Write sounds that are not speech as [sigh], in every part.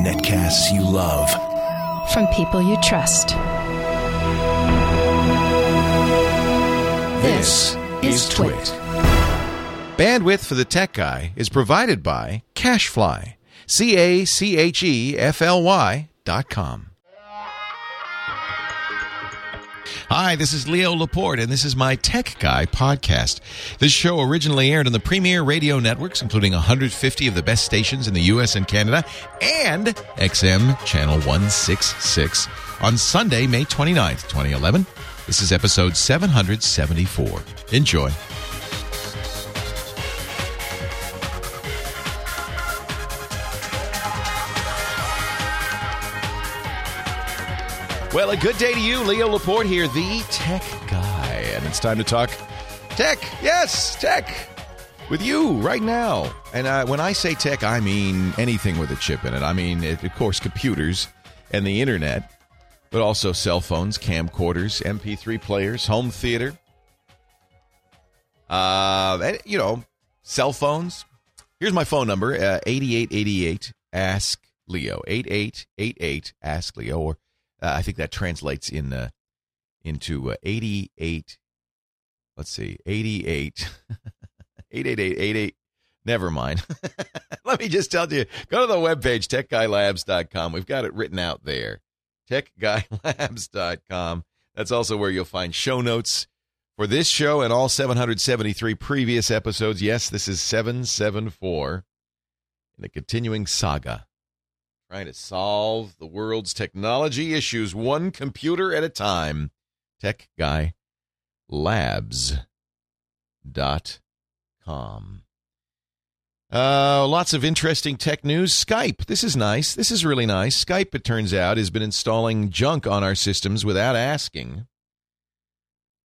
Netcasts you love. From people you trust. This is Twit. Bandwidth for the Tech Guy is provided by CacheFly. C A C H E F L Y dot com. Hi, this is Leo Laporte, and this is my Tech Guy podcast. This show originally aired on the premier radio networks, including 150 of the best stations in the U.S. and Canada, and XM Channel 166 on Sunday, May 29th, 2011. This is episode 774. Enjoy. Well, a good day to you. Leo Laporte here, the tech guy. And it's time to talk tech. Yes, tech. With you right now. And uh, when I say tech, I mean anything with a chip in it. I mean, it, of course, computers and the internet, but also cell phones, camcorders, MP3 players, home theater. Uh, and, you know, cell phones. Here's my phone number uh, 8888 Ask Leo. 8888 Ask Leo. Or uh, I think that translates in uh, into uh, 88. Let's see, 88. [laughs] 888 Never mind. [laughs] Let me just tell you go to the webpage, techguylabs.com. We've got it written out there. Techguylabs.com. That's also where you'll find show notes for this show and all 773 previous episodes. Yes, this is 774 in a continuing saga trying to solve the world's technology issues one computer at a time. TechGuyLabs.com. Uh, lots of interesting tech news. Skype. This is nice. This is really nice. Skype, it turns out, has been installing junk on our systems without asking.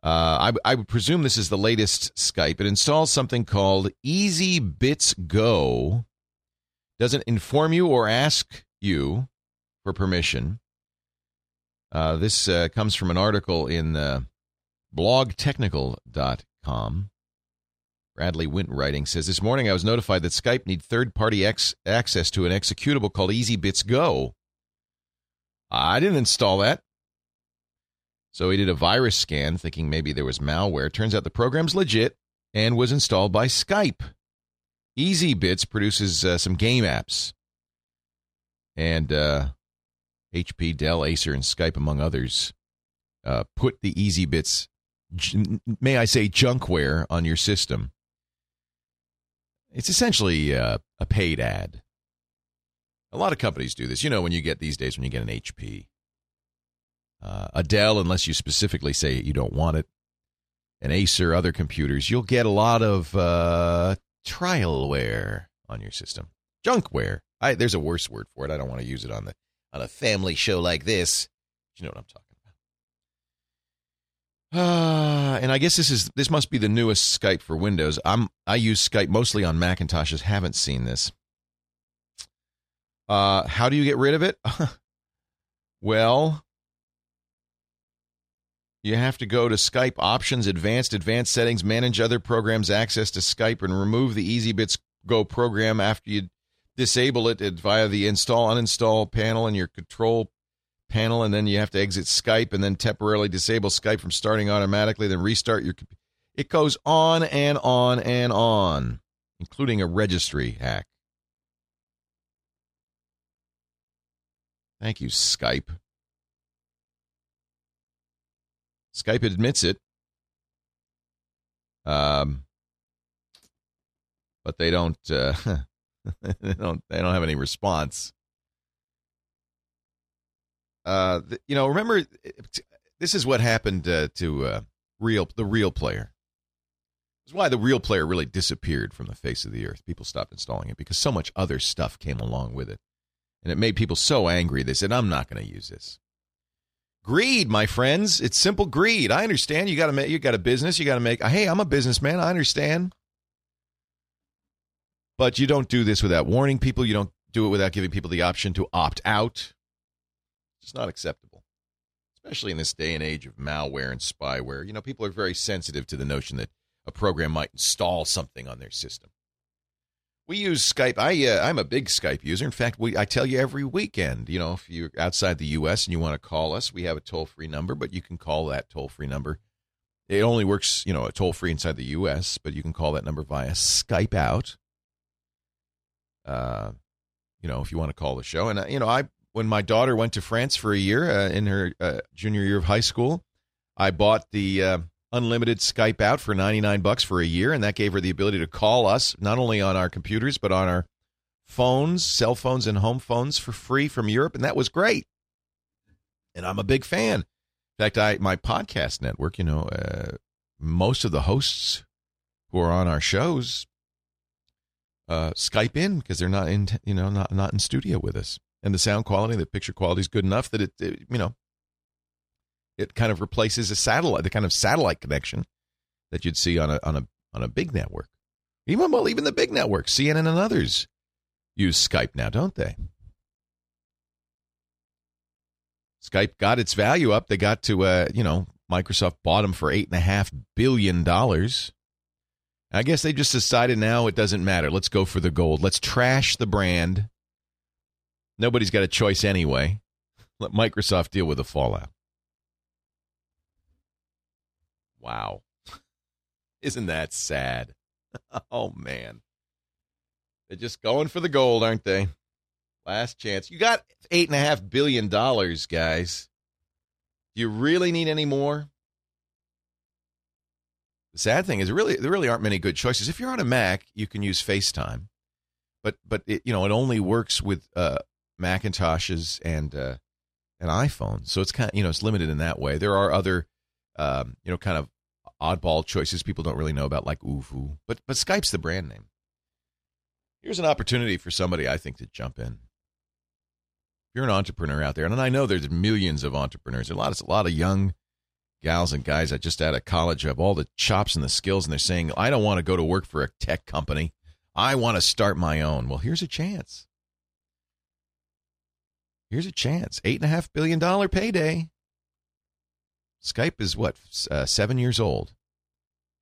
Uh, I, I would presume this is the latest Skype. It installs something called EasyBits Go. Doesn't inform you or ask you for permission. Uh, this uh, comes from an article in uh, blogtechnical.com. Bradley Wint writing says This morning I was notified that Skype need third party ex- access to an executable called EasyBits Go. I didn't install that. So he did a virus scan thinking maybe there was malware. Turns out the program's legit and was installed by Skype. EasyBits produces uh, some game apps and uh, HP, Dell, Acer, and Skype, among others, uh, put the EasyBits, may I say, junkware on your system. It's essentially uh, a paid ad. A lot of companies do this. You know, when you get these days, when you get an HP, uh, a Dell, unless you specifically say you don't want it, an Acer, other computers, you'll get a lot of uh, trialware on your system, junkware. I, there's a worse word for it. I don't want to use it on the on a family show like this. You know what I'm talking about. Uh, [sighs] and I guess this is this must be the newest Skype for Windows. I'm I use Skype mostly on Macintoshes. Haven't seen this. Uh, how do you get rid of it? [laughs] well, you have to go to Skype options, advanced, advanced settings, manage other programs, access to Skype, and remove the EasyBits Go program after you disable it via the install uninstall panel in your control panel and then you have to exit Skype and then temporarily disable Skype from starting automatically then restart your it goes on and on and on including a registry hack. Thank you Skype. Skype admits it. Um but they don't uh, [laughs] [laughs] they don't they don't have any response. Uh, you know, remember this is what happened uh, to uh, real the real player. Is why the real player really disappeared from the face of the earth. People stopped installing it because so much other stuff came along with it, and it made people so angry they said, "I'm not going to use this." Greed, my friends. It's simple greed. I understand. You got to make. You got a business. You got to make. Hey, I'm a businessman. I understand. But you don't do this without warning people. You don't do it without giving people the option to opt out. It's not acceptable, especially in this day and age of malware and spyware. You know, people are very sensitive to the notion that a program might install something on their system. We use Skype. I uh, I'm a big Skype user. In fact, we I tell you every weekend. You know, if you're outside the U.S. and you want to call us, we have a toll free number, but you can call that toll free number. It only works, you know, a toll free inside the U.S., but you can call that number via Skype out. Uh, you know, if you want to call the show, and uh, you know, I when my daughter went to France for a year uh, in her uh, junior year of high school, I bought the uh, unlimited Skype out for 99 bucks for a year and that gave her the ability to call us not only on our computers but on our phones, cell phones and home phones for free from Europe and that was great. And I'm a big fan. In fact, I my podcast network, you know, most of the hosts who are on our shows uh, Skype in because they're not in, you know, not not in studio with us, and the sound quality, the picture quality is good enough that it, it you know, it kind of replaces a satellite, the kind of satellite connection that you'd see on a on a on a big network. Even well, even the big networks, CNN and others, use Skype now, don't they? Skype got its value up. They got to, uh, you know, Microsoft bought them for eight and a half billion dollars. I guess they just decided now it doesn't matter. Let's go for the gold. Let's trash the brand. Nobody's got a choice anyway. Let Microsoft deal with the fallout. Wow. [laughs] Isn't that sad? [laughs] oh, man. They're just going for the gold, aren't they? Last chance. You got $8.5 billion, guys. Do you really need any more? Sad thing is, really, there really aren't many good choices. If you're on a Mac, you can use FaceTime, but but it, you know it only works with uh, Macintoshes and uh, an iPhone, so it's kind of you know it's limited in that way. There are other um, you know kind of oddball choices people don't really know about, like ooVoo. But but Skype's the brand name. Here's an opportunity for somebody I think to jump in. If you're an entrepreneur out there, and I know there's millions of entrepreneurs, a lot of a lot of young gals and guys that just out of college have all the chops and the skills, and they're saying, I don't want to go to work for a tech company. I want to start my own. Well, here's a chance. Here's a chance. Eight and a half billion dollar payday. Skype is what, uh, seven years old.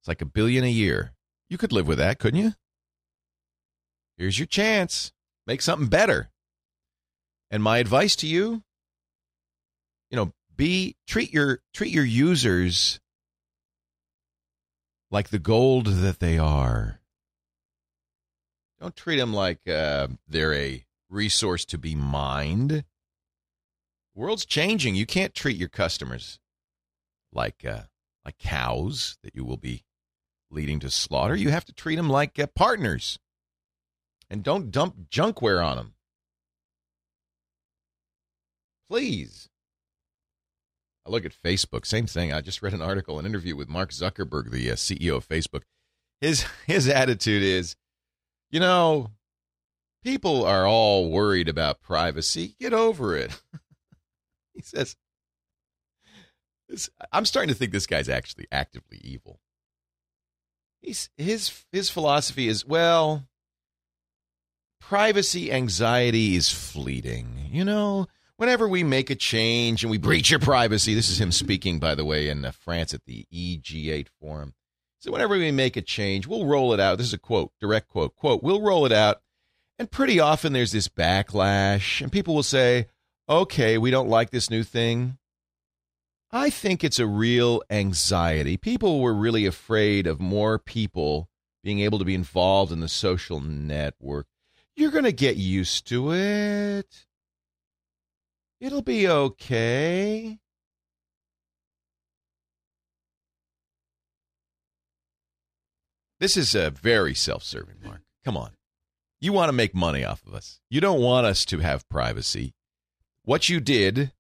It's like a billion a year. You could live with that, couldn't you? Here's your chance. Make something better. And my advice to you, you know, be treat your treat your users like the gold that they are. Don't treat them like uh, they're a resource to be mined. The world's changing. You can't treat your customers like uh, like cows that you will be leading to slaughter. You have to treat them like uh, partners, and don't dump junkware on them. Please. I look at Facebook, same thing. I just read an article, an interview with Mark Zuckerberg, the uh, CEO of Facebook. His [laughs] his attitude is, you know, people are all worried about privacy. Get over it. [laughs] he says, I'm starting to think this guy's actually actively evil. He's, his his philosophy is well, privacy anxiety is fleeting. You know, whenever we make a change and we breach your privacy, this is him speaking, by the way, in uh, France at the EG8 forum. So whenever we make a change, we'll roll it out. This is a quote, direct quote, quote, we'll roll it out. And pretty often there's this backlash, and people will say, okay, we don't like this new thing. I think it's a real anxiety. People were really afraid of more people being able to be involved in the social network. You're going to get used to it. It'll be okay. This is a very self serving, Mark. Come on. You want to make money off of us. You don't want us to have privacy. What you did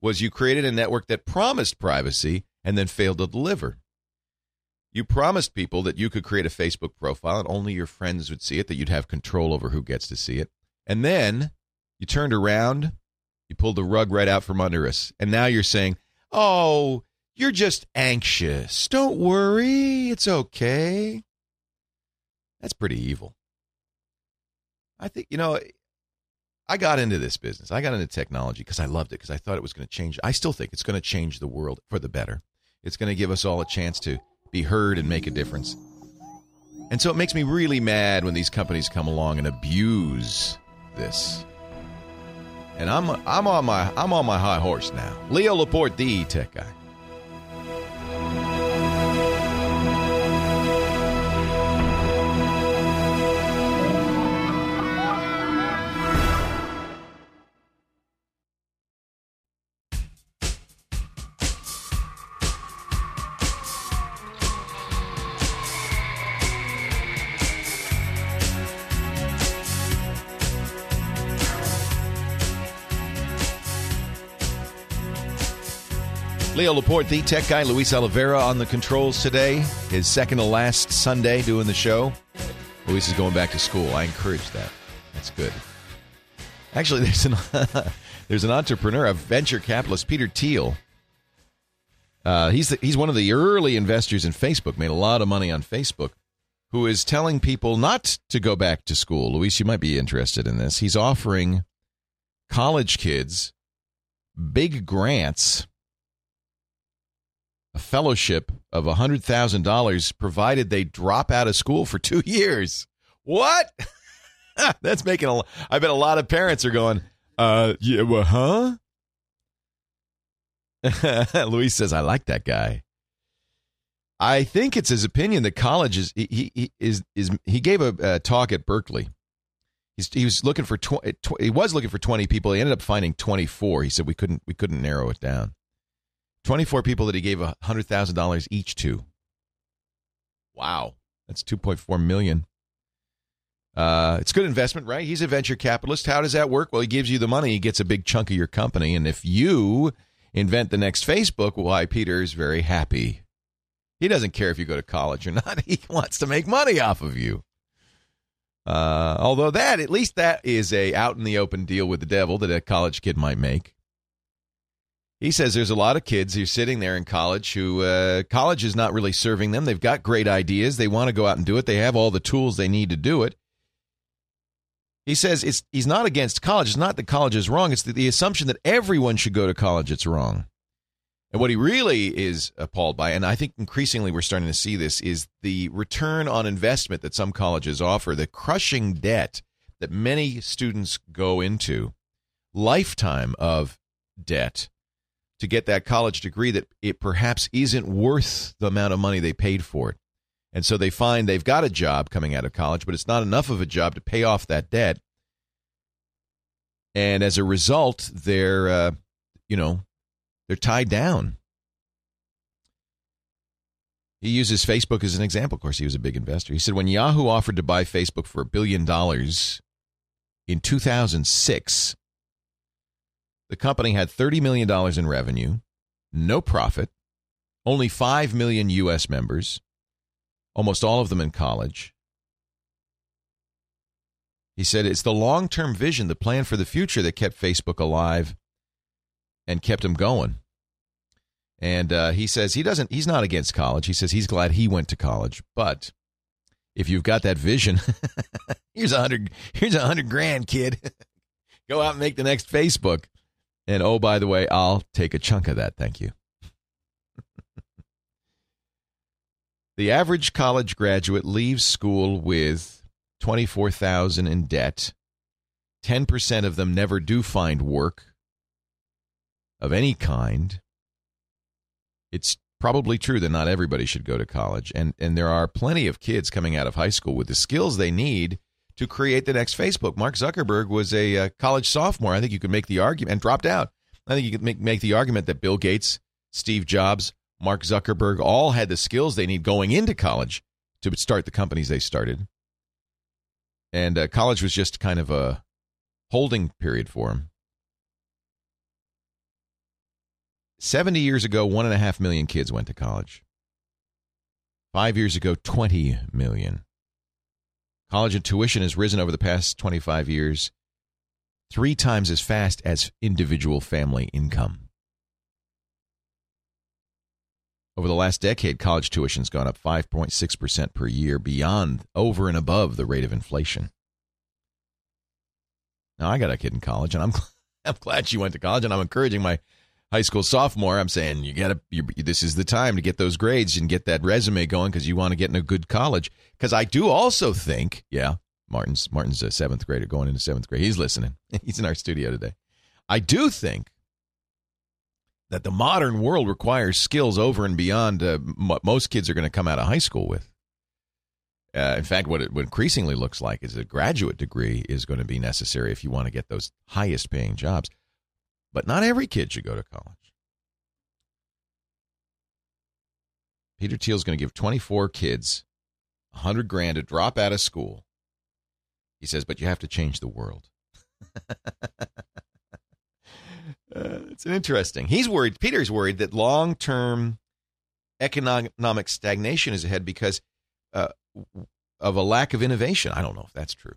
was you created a network that promised privacy and then failed to deliver. You promised people that you could create a Facebook profile and only your friends would see it, that you'd have control over who gets to see it. And then you turned around you pulled the rug right out from under us. And now you're saying, oh, you're just anxious. Don't worry. It's okay. That's pretty evil. I think, you know, I got into this business. I got into technology because I loved it, because I thought it was going to change. I still think it's going to change the world for the better. It's going to give us all a chance to be heard and make a difference. And so it makes me really mad when these companies come along and abuse this. And I'm I'm on my I'm on my high horse now. Leo Laporte, the E Tech guy. Leo Laporte, the tech guy, Luis Oliveira on the controls today. His second to last Sunday doing the show. Luis is going back to school. I encourage that. That's good. Actually, [laughs] there's an [laughs] there's an entrepreneur, a venture capitalist, Peter Thiel. Uh, he's the, he's one of the early investors in Facebook. Made a lot of money on Facebook. Who is telling people not to go back to school? Luis, you might be interested in this. He's offering college kids big grants a fellowship of $100,000 provided they drop out of school for two [laughs] years. What? [laughs] That's making a. I bet a lot of parents are going, uh, yeah, well, huh? [laughs] Luis says, I like that guy. I think it's his opinion that college is he, he is is he gave a, talk at Berkeley. He's, he was looking for tw- tw- he was looking for 20 people. He ended up finding 24. He said we couldn't we couldn't narrow it down. 24 people that he gave $100,000 each to. Wow. That's 2.4 million. Uh, it's good investment, right? He's a venture capitalist. How does that work? Well, he gives you the money, he gets a big chunk of your company, and if you invent the next Facebook, why Peter is very happy. He doesn't care if you go to college or [laughs] not. He wants to make money off of you. Uh, although that, at least that is a out in the open deal with the devil that a college kid might make. He says there's a lot of kids who are sitting there in college who uh, college is not really serving them. They've got great ideas. They want to go out and do it. They have all the tools they need to do it. He says it's, he's not against college. It's not that college is wrong. It's the, the assumption that everyone should go to college. It's wrong. And what he really is appalled by, and I think increasingly we're starting to see this, is the return on investment that some colleges offer, the crushing debt that many students go into, lifetime of debt to get that college degree that it perhaps isn't worth the amount of money they paid for it. And so they find they've got a job coming out of college, but it's not enough of a job to pay off that debt. And as a result, they're, uh, you know, they're tied down. He uses Facebook as an example. Of course, he was a big investor. He said when Yahoo offered to buy Facebook for a billion dollars in 2006, the company had $30 million in revenue, no profit, only 5 million U.S. members, almost all of them in college. He said it's the long term vision, the plan for the future that kept Facebook alive and kept him going. And uh, he says he doesn't, he's not against college. He says he's glad he went to college. But if you've got that vision, [laughs] here's a hundred, here's a hundred grand, kid. [laughs] Go out and make the next Facebook. And oh, by the way, I'll take a chunk of that. Thank you. [laughs] the average college graduate leaves school with 24,000 in debt. 10% of them never do find work of any kind. It's probably true that not everybody should go to college and and there are plenty of kids coming out of high school with the skills they need to create the next Facebook. Mark Zuckerberg was a, uh, college sophomore. I think you could make the argument and dropped out. I think you could make, make the argument that Bill Gates, Steve Jobs, Mark Zuckerberg all had the skills they need going into college to start the companies they started. And uh, college was just kind of a holding period for them. 70 years ago, one and a half million kids went to college. Five years ago, 20 million. College tuition has risen over the past 25 years three times as fast as individual family income. Over the last decade, college tuition has gone up 5.6% per year, beyond, over and above the rate of inflation. Now, I got a kid in college, and I'm, [laughs] I'm glad she went to college, and I'm encouraging my, high school sophomore, I'm saying you got to. This is the time to get those grades and get that resume going because you want to get in a good college. Because I do also think, yeah, Martin's Martin's a seventh grader going into seventh grade. He's listening. [laughs] He's in our studio today. I do think that the modern world requires skills over and beyond uh, what most kids are going to come out of high school with. Uh, in fact, what it what increasingly looks like is a graduate degree is going to be necessary if you want to get those highest paying jobs. But not every kid should go to college. Peter Thiel's going to give 24 kids 100 grand to drop out of school. He says, but you have to change the world. [laughs] Uh, it's an interesting. He's worried. Peter's worried that long term economic stagnation is ahead because uh, of a lack of innovation. I don't know if that's true.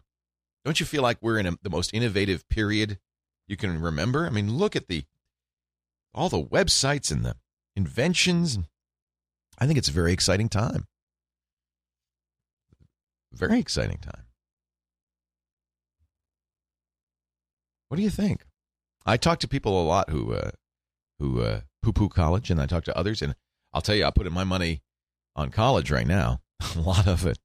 Don't you feel like we're in a, the most innovative period you can remember? I mean, look at the all the websites and the inventions. I think it's a very exciting time. Very exciting time. What do you think? I talk to people a lot who uh, who uh, poo poo college, and I talk to others, and I'll tell you, I put in my money on college right now, [laughs] a lot of it.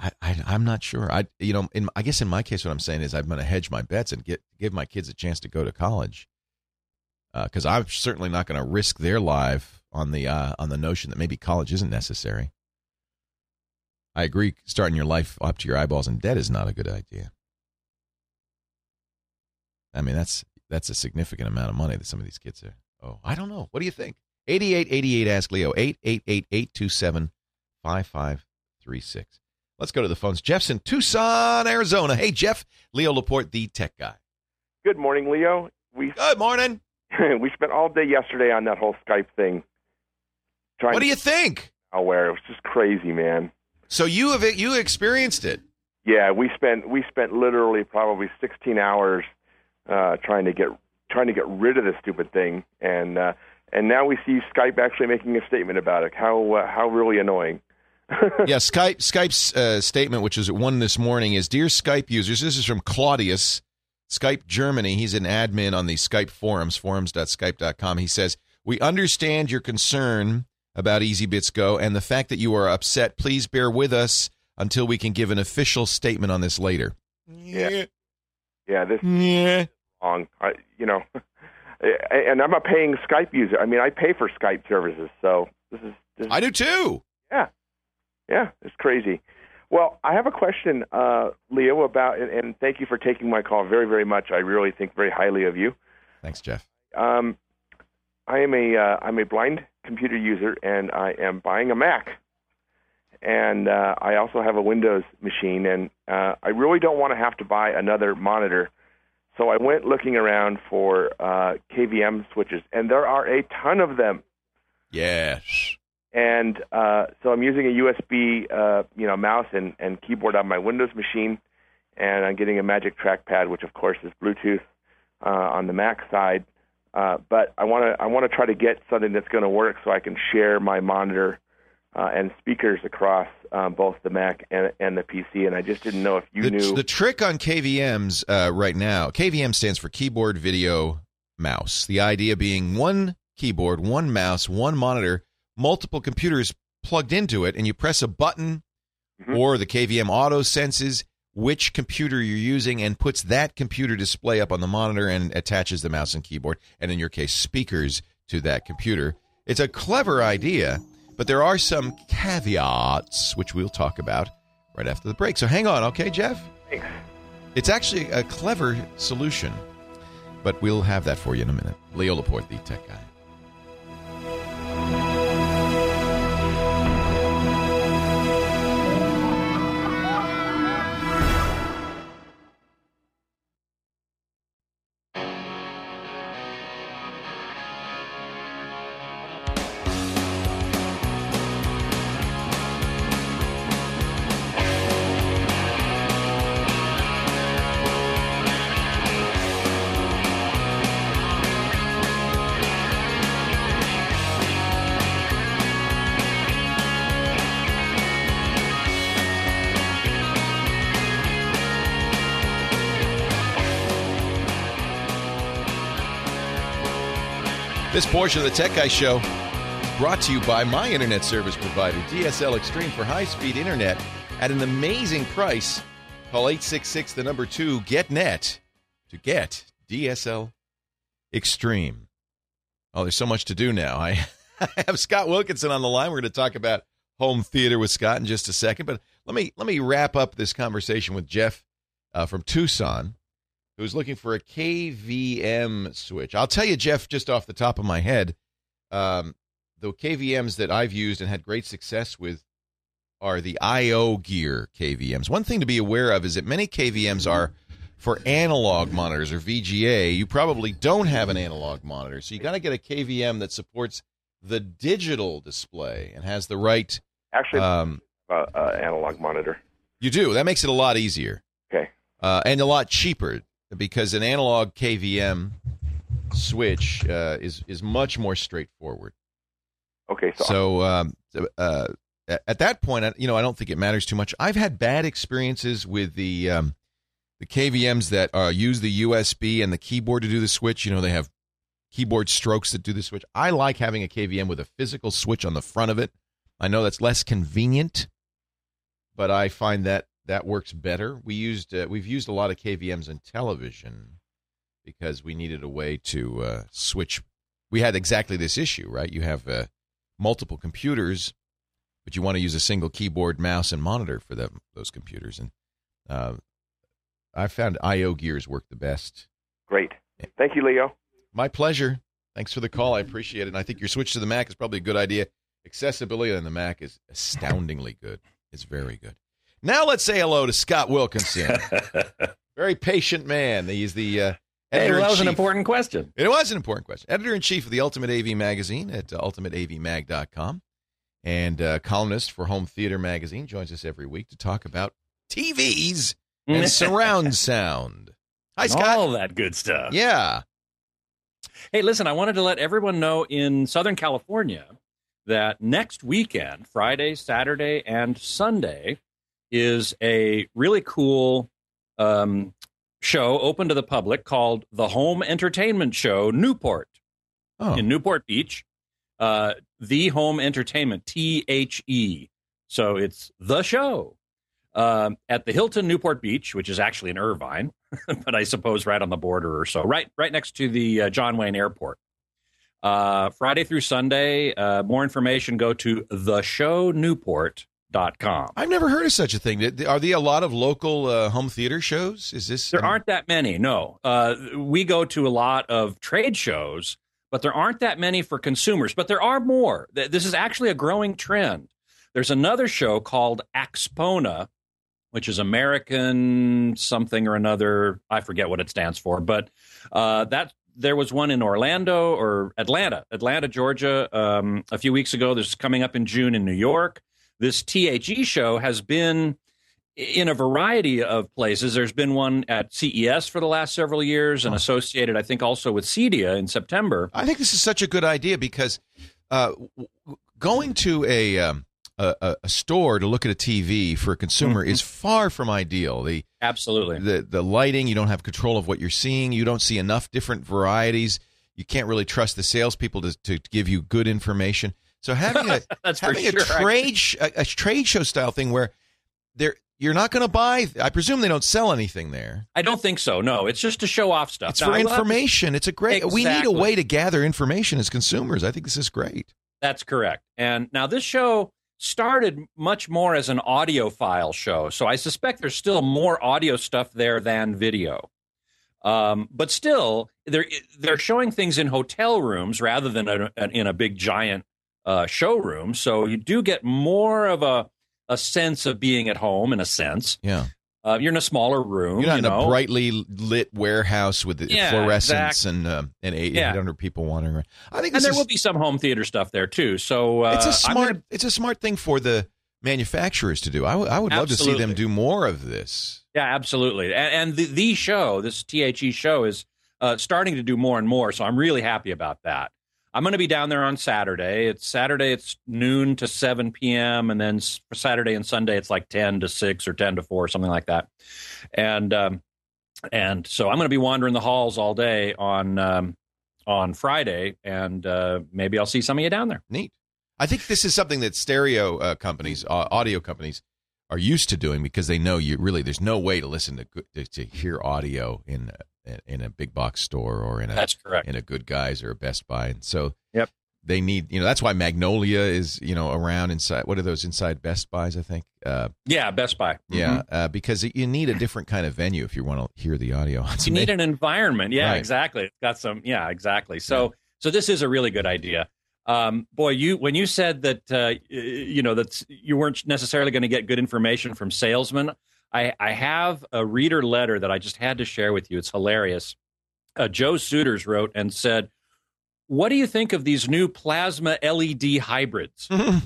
I, I am not sure. I you know, in I guess in my case, what I'm saying is I'm going to hedge my bets and get give my kids a chance to go to college, because uh, I'm certainly not going to risk their life on the uh, on the notion that maybe college isn't necessary. I agree. Starting your life up to your eyeballs in debt is not a good idea. I mean, that's that's a significant amount of money that some of these kids are. Oh, I don't know. What do you think? 8888 Ask Leo, 888 827 5536. Let's go to the phones. Jeff's in Tucson, Arizona. Hey, Jeff, Leo Laporte, the tech guy. Good morning, Leo. We Good morning. [laughs] we spent all day yesterday on that whole Skype thing. what do you think? Malware. It was just crazy, man. So you have it. you experienced it? Yeah, we spent we spent literally probably 16 hours uh, trying to get trying to get rid of this stupid thing, and uh, and now we see Skype actually making a statement about it. How uh, how really annoying. [laughs] yeah, Skype Skype's uh, statement, which is one this morning, is Dear Skype users, this is from Claudius, Skype Germany. He's an admin on the Skype forums, forums.skype.com. He says, We understand your concern about EasyBits Go and the fact that you are upset. Please bear with us until we can give an official statement on this later. Yeah. Yeah, this yeah wrong. I, you know, [laughs] and I'm a paying Skype user. I mean, I pay for Skype services, so this is. This I do too. Yeah, yeah, it's crazy. Well, I have a question, uh, Leo, about and, and thank you for taking my call very, very much. I really think very highly of you. Thanks, Jeff. Um, I am a uh, I'm a blind computer user, and I am buying a Mac, and uh, I also have a Windows machine, and uh, I really don't want to have to buy another monitor so I went looking around for uh, KVM switches, and there are a ton of them. Yes. And uh, so I'm using a USB, uh, you know, mouse and, and keyboard on my Windows machine, and I'm getting a Magic Trackpad, which of course is Bluetooth uh, on the Mac side. Uh, but I want to I want to try to get something that's going to work so I can share my monitor uh, and speakers across um, both the Mac and, and, the PC. And I just didn't know if you the, knew the trick on KVM's uh, right now. KVM stands for keyboard, video, mouse. The idea being one keyboard, one mouse, one monitor, multiple computers plugged into it, and you press a button, mm-hmm. or the KVM auto senses which computer you're using and puts that computer display up on the monitor and attaches the mouse and keyboard, and in your case, speakers to that computer. It's a clever idea but there are some caveats, which we'll talk about right after the break. So hang on, okay, Jeff? Thanks. It's actually a clever solution, but we'll have that for you in a minute. Leo Laporte, the tech guy. Portion of the Tech Guy Show brought to you by my internet service provider, DSL Extreme, for high speed internet at an amazing price. Call 866 the number 2 GetNet to get DSL Extreme. Oh, there's so much to do now. I, [laughs] I have Scott Wilkinson on the line. We're going to talk about home theater with Scott in just a second, but let me let me wrap up this conversation with Jeff uh, from Tucson, who's looking for a KVM switch. I'll tell you, Jeff, just off the top of my head, um, the KVMs that I've used and had great success with are the IO Gear KVMs. One thing to be aware of is that many KVMs are for analog monitors or VGA. You probably don't have an analog monitor, so you got to get a KVM that supports the digital display and has the right. Actually, Um, uh, uh, analog monitor. you do. That makes it a lot easier Okay. uh, and a lot cheaper because an analog KVM switch uh, is is much more straightforward. Okay. So, So um, uh, at at that point, I- you know, I don't think it matters too much. I've had bad experiences with the um, the KVMs that uh, use the USB and the keyboard to do the switch. You know, they have keyboard strokes that do the switch. I like having a KVM with a physical switch on the front of it. I know that's less convenient, but I find that that works better. We used uh, we've used a lot of KVMs in television because we needed a way to uh, switch. We had exactly this issue, right? You have uh, multiple computers, but you want to use a single keyboard, mouse, and monitor for them those computers. And uh, I found IO gears work the best. great. Thank you, Leo. My pleasure. Thanks for the call. I appreciate it. And I think your switch to the Mac is probably a good idea. Accessibility on the Mac is astoundingly good. It's very good. Now let's say hello to Scott Wilkinson. [laughs] very patient man. He's the uh, editor well, that was an important question. It was an important question. Editor in chief of the Ultimate AV Magazine at uh, ultimateavmag.com and uh, columnist for Home Theater Magazine joins us every week to talk about TVs and [laughs] surround sound. Hi, Scott. All that good stuff. Yeah. Hey, listen, I wanted to let everyone know in Southern California that next weekend, Friday, Saturday, and Sunday, is a really cool um, show open to the public called the Home Entertainment Show Newport Oh, in Newport Beach. Uh, the Home Entertainment, T H E. So it's the show um, at the Hilton Newport Beach, which is actually in Irvine, [laughs] but I suppose right on the border or so, right right next to the uh, John Wayne Airport. Uh, Friday through Sunday. Uh, more information, go to theshownewport.com. I've never heard of such a thing. Are there a lot of local uh, home theater shows? Is this There aren't that many. No, uh, we go to a lot of trade shows, but there aren't that many for consumers. But there are more. This is actually a growing trend. There's another show called Axpona, which is American something or another. I forget what it stands for, but uh, that there was one in Orlando or Atlanta, Atlanta, Georgia, um, a few weeks ago. There's coming up in June in New York. This THE show has been in a variety of places. There's been one at CES for the last several years and associated, I think, also with CEDIA in September. I think this is such a good idea because uh, going to a, um, a a- store to look at a TV for a consumer Mhm. is far from ideal. The Absolutely. the the lighting, you don't have control of what you're seeing. You don't see enough different varieties. You can't really trust the salespeople to to give you good information. So having a [laughs] That's having sure. a trade sh- a, a trade show style thing where there you're not going to buy. I presume they don't sell anything there. I don't think so. No, it's just to show off stuff. It's Now, for I will have to- information. It's a great. We need a way to gather information as consumers. I think this is great. That's correct. And now this show started much more as an audiophile show. So I suspect there's still more audio stuff there than video. Um, but still, they're they're showing things in hotel rooms rather than a, in a big giant uh, showroom. So you do get more of a a sense of being at home in a sense. Yeah, Uh, you're in a smaller room. you're not you in a brightly lit warehouse with the Yeah, fluorescence and uh, and eight Yeah. people wandering around. I think and there is, will be some home theater stuff there too. So uh, it's a smart gonna- it's a smart thing for the manufacturers to do. I would- I would love to see them do more of this. Yeah, absolutely. And, and the, the show, this THE show, is uh, starting to do more and more. So I'm really happy about that. I'm going to be down there on Saturday. It's Saturday. It's noon to 7 p.m. And then Saturday and Sunday, it's like 10 to 6 or 10 to 4, something like that. And um, and so I'm going to be wandering the halls all day on um, on Friday, and uh, maybe I'll see some of you down there. Neat. I think this is something that stereo uh, companies, uh, audio companies, are used to doing because they know you really. There's no way to listen to to, to hear audio in a, in a big box store or in a That's correct. in a Good Guys or a Best Buy, and so Yep. they need you know that's why Magnolia is you know around inside. What are those inside Best Buys? I think. Uh, Yeah, Best Buy. yeah, Mhm. uh, because you need a different kind of venue if you want to hear the audio. It's you need an environment. Yeah, Right. exactly. It's got some. Yeah, exactly. So, so this is a really good idea. Um, boy, you when you said that uh, you know that you weren't necessarily going to get good information from salesmen, I, I have a reader letter that I just had to share with you. It's hilarious. Uh, Joe Suiters wrote and said, "What do you think of these new plasma LED hybrids?" [laughs] and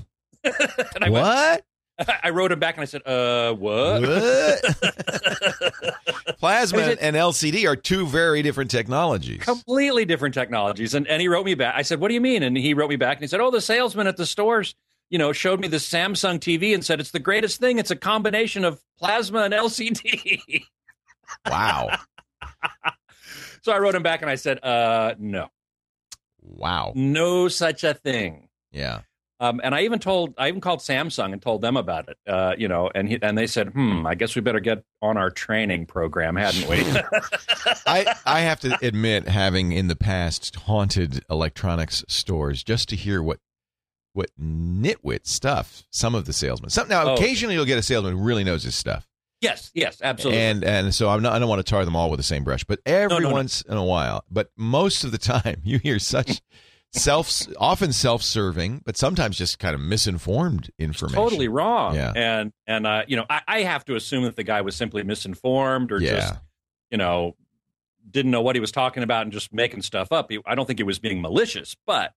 I went- what? [laughs] I wrote him back and I said, "Uh, what?" [laughs] Plasma Is it- and LCD are two very different technologies. completely different technologies. And and he wrote me back. I said, "What do you mean?" And he wrote me back and he said, "Oh, the salesman at the stores, you know, showed me the Samsung TV and said it's the greatest thing. It's a combination of plasma and LCD." Wow. [laughs] so I wrote him back and I said, "Uh, no, Wow. no such a thing." Yeah. Um, and I even told, I even called Samsung and told them about it. Uh, you know, and he, and they said, "Hmm, I guess we better get on our training program, hadn't we?" [laughs] I, I have to admit, having in the past haunted electronics stores just to hear what what nitwit stuff some of the salesmen. Some, now, Oh. occasionally you'll get a salesman who really knows his stuff, yes, yes, absolutely. and and so I'm not, I don't want to tar them all with the same brush, but every no, no. once in a while, but most of the time [laughs] you hear such [laughs] self, often self-serving, but sometimes just kind of misinformed information. totally wrong. Yeah. And and uh, you know, I, I have to assume that the guy was simply misinformed or Yeah. just you know didn't know what he was talking about and just making stuff up. I don't think he was being malicious, but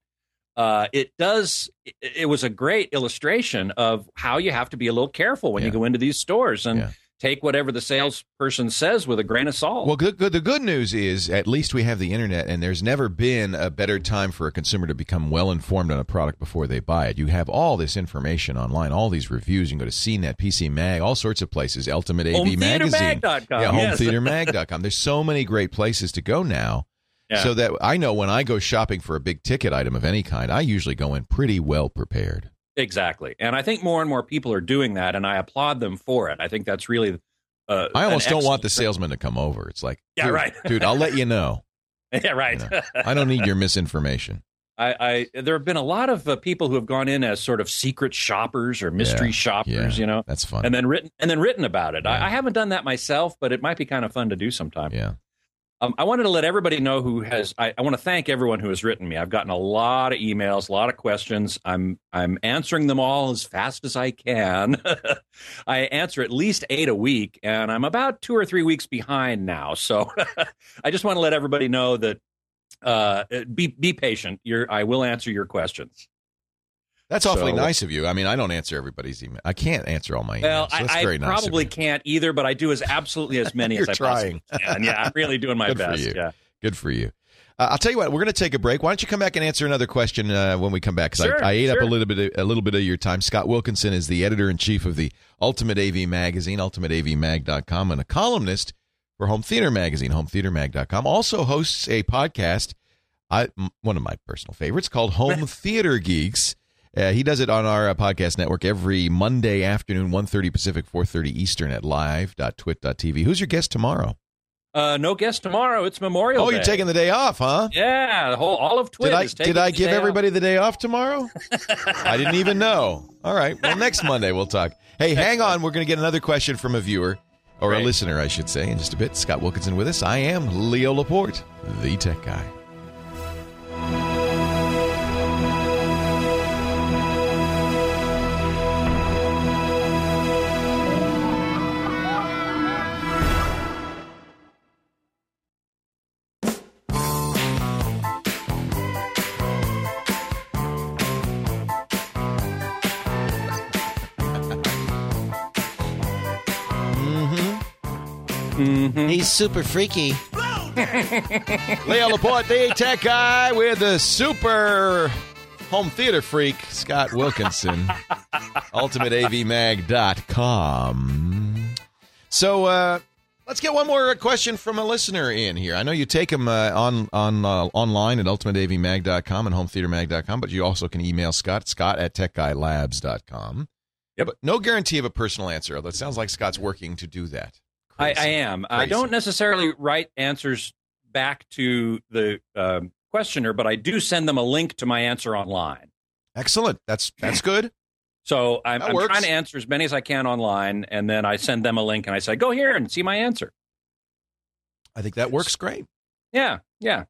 uh, it does. It, it was a great illustration of how you have to be a little careful when Yeah. you go into these stores and Yeah. take whatever the salesperson says with a grain of salt. Well, good, good. The good news is at least we have the internet, and there's never been a better time for a consumer to become well informed on a product before they buy it. You have all this information online, all these reviews. You can go to CNET, PC Mag, all sorts of places. Ultimate AV Magazine, HomeTheaterMag.com, yeah, yes. HomeTheaterMag.com. There's so many great places to go now. Yeah. So that I know when I go shopping for a big ticket item of any kind, I usually go in pretty well prepared. Exactly. And I think more and more people are doing that, and I applaud them for it. I think that's really. Uh, I almost don't want the salesman to come over. It's like, Yeah, dude, right. [laughs] dude. I'll let you know. [laughs] Yeah, right. You know, I don't need your misinformation. [laughs] I, I there have been a lot of uh, people who have gone in as sort of secret shoppers or mystery Yeah, shoppers, yeah, you know, That's fun. and then written and then written about it. Yeah. I, I haven't done that myself, but it might be kind of fun to do sometime. yeah. Um, I wanted to let everybody know who has. I, I want to thank everyone who has written me. I've gotten a lot of emails, a lot of questions. I'm I'm answering them all as fast as I can. [laughs] I answer at least eight a week, and I'm about two or three weeks behind now. So [laughs] I just want to let everybody know that uh, be be patient. You're, I will answer your questions. That's awfully So- nice of you. I mean, I don't answer everybody's email. I can't answer all my emails. Well, so that's I, very I nice probably can't either, but I do as absolutely as [laughs] many as I trying. possibly can. Yeah, I'm really doing my Good for best. you. Yeah. Good for you. Uh, I'll tell you what. We're going to take a break. Why don't you come back and answer another question uh, when we come back? Because Sure, I, I ate up a little bit, of, a little bit of your time. Scott Wilkinson is the editor in chief of the Ultimate AV Magazine, UltimateAVMag.com, and a columnist for Home Theater Magazine, HomeTheaterMag.com. Also hosts a podcast, I, m- one of my personal favorites, called Home [laughs] Theater Geeks. Uh, he does it on our uh, podcast network every Monday afternoon, 1.30 Pacific, 4.30 Eastern at live.twit.tv. Who's your guest tomorrow? Uh, no guest tomorrow. It's Memorial. Oh, Day. you're taking the day off, huh? Yeah, the whole all of Did I taking did I give day off. everybody the day off tomorrow? [laughs] I didn't even know. All right. Well, next Monday we'll talk. Hey, hang on. We're going to get another question from a viewer or a listener, I should say, in just a bit. Scott Wilkinson with us. I am Leo Laporte, the tech guy. Mhm. He's super freaky. [laughs] Leo Laporte, the tech guy with the super home theater freak, Scott Wilkinson, [laughs] ultimateavmag.com. So, uh, Let's get one more question from a listener in here. I know you take them uh, on on uh, online at ultimateavmag.com and hometheatermag.com, but you also can email Scott, scott at techguylabs.com. Yep. But no guarantee of a personal answer, although it sounds like Scott's working to do that. I, I am. I don't necessarily write answers back to the um, questioner, but I do send them a link to my answer online. Excellent. That's that's good. So I'm, I'm trying to answer as many as I can online, and then I send them a link and I say, "Go here and see my answer." I think that works great. Yeah, yeah.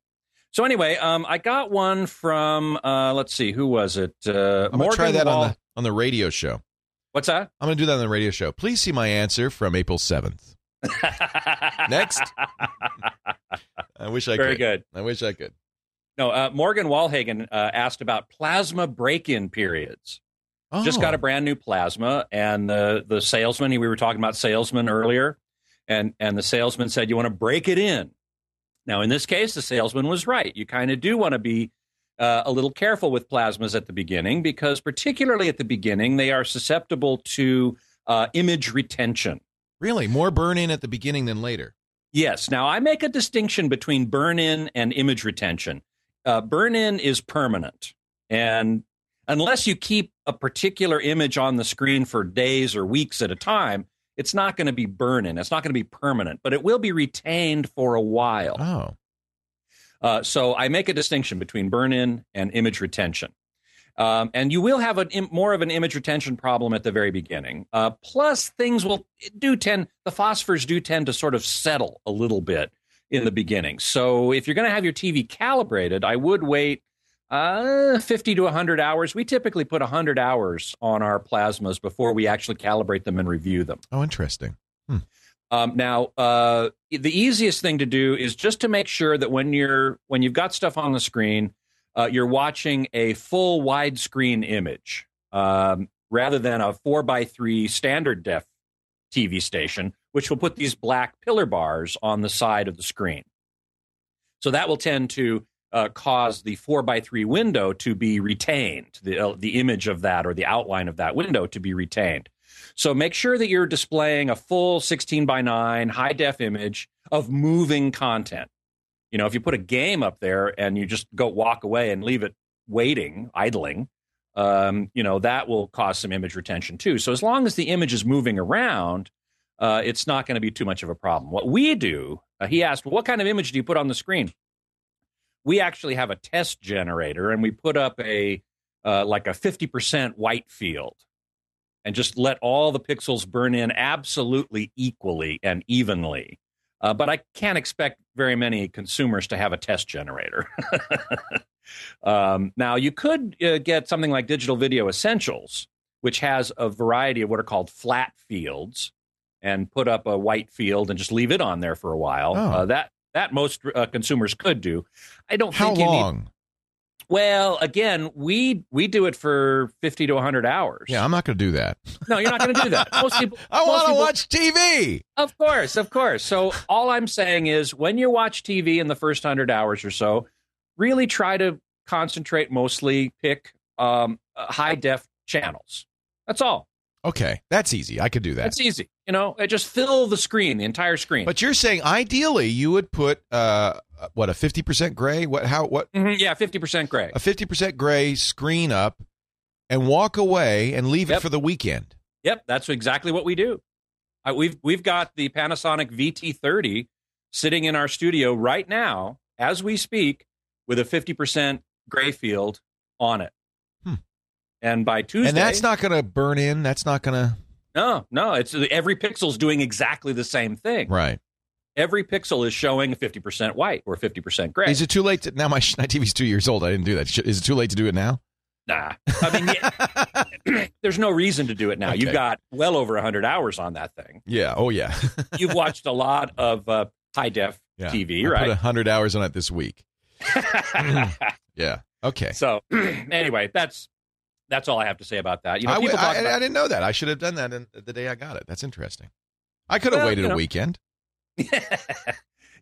So anyway, um, I got one from uh, let's see, who was it? Uh, I'm going to try that Wall- on the on the radio show. What's that? I'm going to do that on the radio show. Please see my answer from April 7th. [laughs] Next. I wish I Very could. good. I wish I could. No, uh, Morgan Walhagen uh, asked about plasma break-in periods. Just Oh. got a brand new plasma, and the the salesman. We were talking about salesman earlier, and and the salesman said you want to break it in. Now, in this case, the salesman was right. You kind of do want to be uh, a little careful with plasmas at the beginning because, particularly at the beginning, they are susceptible to uh, image retention. Really? More burn in at the beginning than later. Yes. Now, I make a distinction between burn in and image retention. Uh, burn in is permanent. And unless you keep a particular image on the screen for days or weeks at a time, it's not going to be burn in. It's not going to be permanent, but it will be retained for a while. Oh. Uh, so I make a distinction between burn in and image retention. Um, and you will have an, im- more of an image retention problem at the very beginning. Uh, plus, things will do tend, the phosphors do tend to sort of settle a little bit in the beginning. So if you're going to have your TV calibrated, I would wait uh, 50 to 100 hours. We typically put 100 hours on our plasmas before we actually calibrate them and review them. Oh, interesting. Um, now, uh, the easiest thing to do is just to make sure that when you're when you've got stuff on the screen, uh, you're watching a full widescreen image um, rather than a four by three standard def TV station, which will put these black pillar bars on the side of the screen. So that will tend to uh, cause the four by three window to be retained, the uh, the image of that or the outline of that window to be retained. So make sure that you're displaying a full 16 by 9 high def image of moving content. You know, if you put a game up there and you just go walk away and leave it waiting, idling, um, you know, that will cause some image retention too. So as long as the image is moving around, uh, it's not going to be too much of a problem. What we do, uh, he asked, what kind of image do you put on the screen? We actually have a test generator and we put up a uh, like a 50% white field and just let all the pixels burn in absolutely equally and evenly. Uh, but I can't expect very many consumers to have a test generator. [laughs] um, now, you could uh, get something like Digital Video Essentials, which has a variety of what are called flat fields, and put up a white field and just leave it on there for a while. Oh. Uh, that that most uh, consumers could do. I don't How think you need long? Well, again, we we do it for fifty to hundred hours. Yeah, I'm not going to do that. No, you're not going to do that. [laughs] Most people. I want to watch TV. Of course, of course. So all I'm saying is, when you watch TV in the first hundred hours or so, really try to concentrate. Mostly pick um, high def channels. That's all. Okay, that's easy. I could do that. That's easy. You know, Uh, just fill the screen, the entire screen. But you're saying ideally you would put uh what a 50% gray, what how what Mhm, yeah, fifty percent gray. a 50% gray screen up and walk away and leave it for the weekend. Yep, that's exactly what we do. Uh, we've we've got the Panasonic VT30 sitting in our studio right now as we speak with a 50% gray field on it. Hmm. And by Tuesday, And that's not going to burn in. That's not going to no, no, it's every pixel's doing exactly the same thing. Right. Every pixel is showing 50% white or 50% gray. Is it too late to now my [laughs] my TV's 2 years old. I didn't do that. Is it too late to do it now? nah. I mean, yeah, [laughs] [clears throat] there's no reason to do it now. Okay. You've got well over 100 hours on that thing. yeah. Oh yeah. [laughs] You've watched a lot of uh, high def yeah. TV, I Put 100 hours on it this week. [clears throat] Yeah. Okay. so [clears throat] anyway, that's that's all I have to say about that. You know, I, people w- talk I- about I didn't know that. I should have done that in, the day I got it. That's interesting. I could have Well, waited you a weekend. [laughs]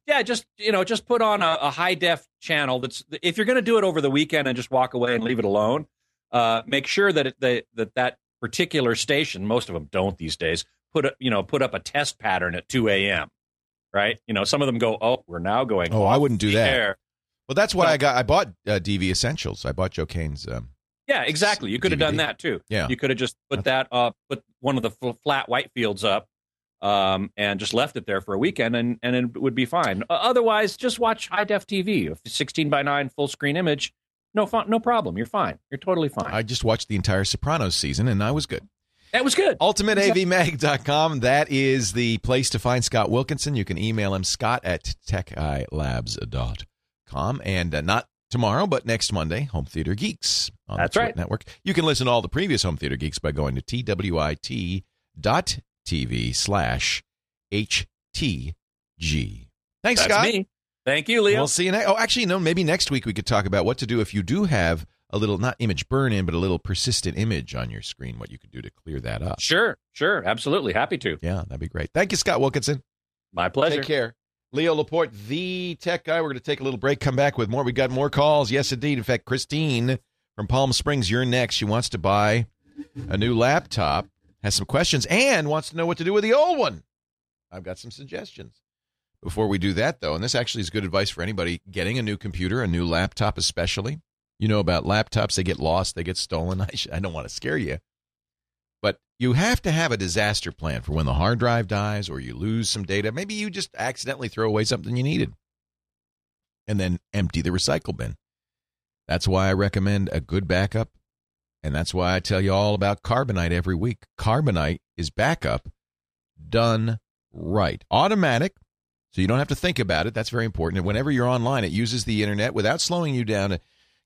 yeah, just you know, just put on a, a high def channel. That's if you're going to do it over the weekend and just walk away and leave it alone. Uh, make sure that it, that that that particular station, most of them don't these days, put a, you know put up a test pattern at 2 a.m. right? You know, some of them go, oh, we're now going. Oh, I wouldn't do that. air. Well, that's why No. I got. I bought uh, DV Essentials. I bought Joe Kane's. Um, Yeah, exactly. You could have done that too. Yeah. You could have just put that up, put one of the fl- flat white fields up, um, and just left it there for a weekend, and and it would be fine. Otherwise, just watch high def TV, 16 by 9 full screen image. No fun, no problem. You're fine. You're totally fine. I just watched the entire Sopranos season, and I was good. that was good. UltimateAVMag.com. That is the place to find Scott Wilkinson. You can email him, scott at techguylabs.com. And uh, not tomorrow, but next Monday, Home Theater Geeks on That's the Twit right. Network. You can listen to all the previous Home Theater Geeks by going to twit.tv slash HTG. Thanks, That's Scott. me. Thank you, Leo. We'll see you next. Oh, actually, no. Maybe next week we could talk about what to do if you do have a little not image burn in, but a little persistent image on your screen. What you could do to clear that up. Sure, sure, absolutely, happy to. Yeah, that'd be great. Thank you, Scott Wilkinson. My pleasure. Take care. Leo Laporte, the tech guy. We're going to take a little break. Come back with more. We've got more calls. Yes, indeed. In fact, Christine from Palm Springs, you're next. She wants to buy a new laptop, has some questions, and wants to know what to do with the old one. I've got some suggestions. Before we do that, though, and this actually is good advice for anybody getting a new computer, a new laptop, especially. You know about laptops; they get lost, they get stolen. [laughs] I, sh- I don't want to scare you, but you have to have a disaster plan for when the hard drive dies or you lose some data. Maybe you just accidentally throw away something you needed, and then empty the recycle bin. That's why I recommend a good backup, and that's why I tell you all about Carbonite every week. Carbonite is backup done right, automatic. So you don't have to think about it. That's very important. And whenever you're online, it uses the internet without slowing you down to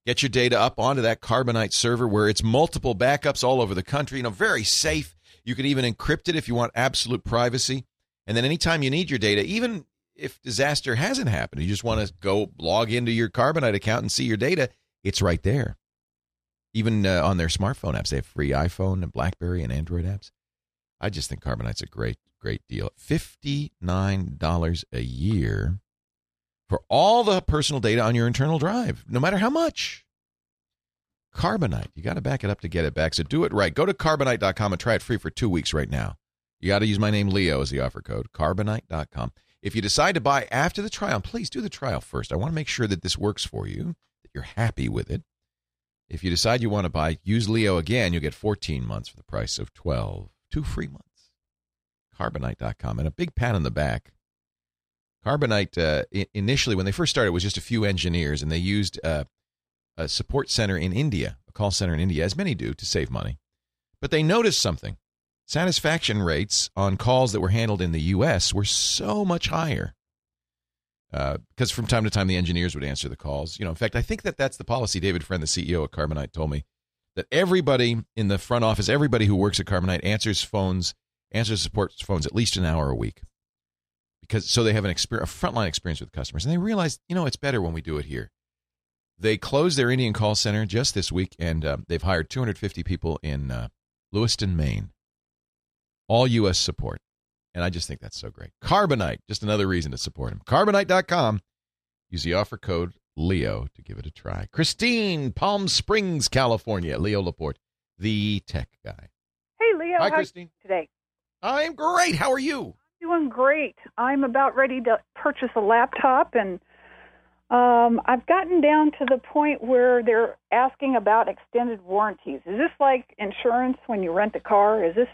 get your data up onto that Carbonite server where it's multiple backups all over the country. You know, very safe. You can even encrypt it if you want absolute privacy. And then anytime you need your data, even if disaster hasn't happened, you just want to go log into your Carbonite account and see your data, it's right there. Even uh, on their smartphone apps, they have free iPhone and BlackBerry and Android apps. I just think Carbonite's a great, great deal. $59 a year for all the personal data on your internal drive, no matter how much. Carbonite, you got to back it up to get it back. So do it right. Go to carbonite.com and try it free for two weeks right now. You got to use my name, Leo, as the offer code, carbonite.com. If you decide to buy after the trial, please do the trial first. I want to make sure that this works for you, that you're happy with it. If you decide you want to buy, use Leo again, you'll get 14 months for the price of 12. Two free months. Carbonite.com. And a big pat on the back. Carbonite, uh, initially, when they first started, was just a few engineers, and they used uh, a support center in India, a call center in India, as many do, to save money. But they noticed something. Satisfaction rates on calls that were handled in the U.S. were so much higher. Because from time to time, the engineers would answer the calls. You know, in fact, I think that that's the policy. David Friend, the CEO at Carbonite, told me that everybody in the front office, everybody who works at Carbonite, answers phones, answers support phones at least an hour a week, because so they have an experience, a frontline experience with customers, and they realize, you know, it's better when we do it here. They closed their Indian call center just this week, and uh, they've hired 250 people in uh, Lewiston, Maine, all U.S. support. And I just think that's so great. Carbonite, just another reason to support him. Carbonite.com. Use the offer code Leo to give it a try. Christine, Palm Springs, California. Leo Laporte, the tech guy. Hey, Leo. Hi, how Christine. you today? I'm great. How are you? Doing great. I'm about ready to purchase a laptop, and um, I've gotten down to the point where they're asking about extended warranties. Is this like insurance when you rent a car? Is this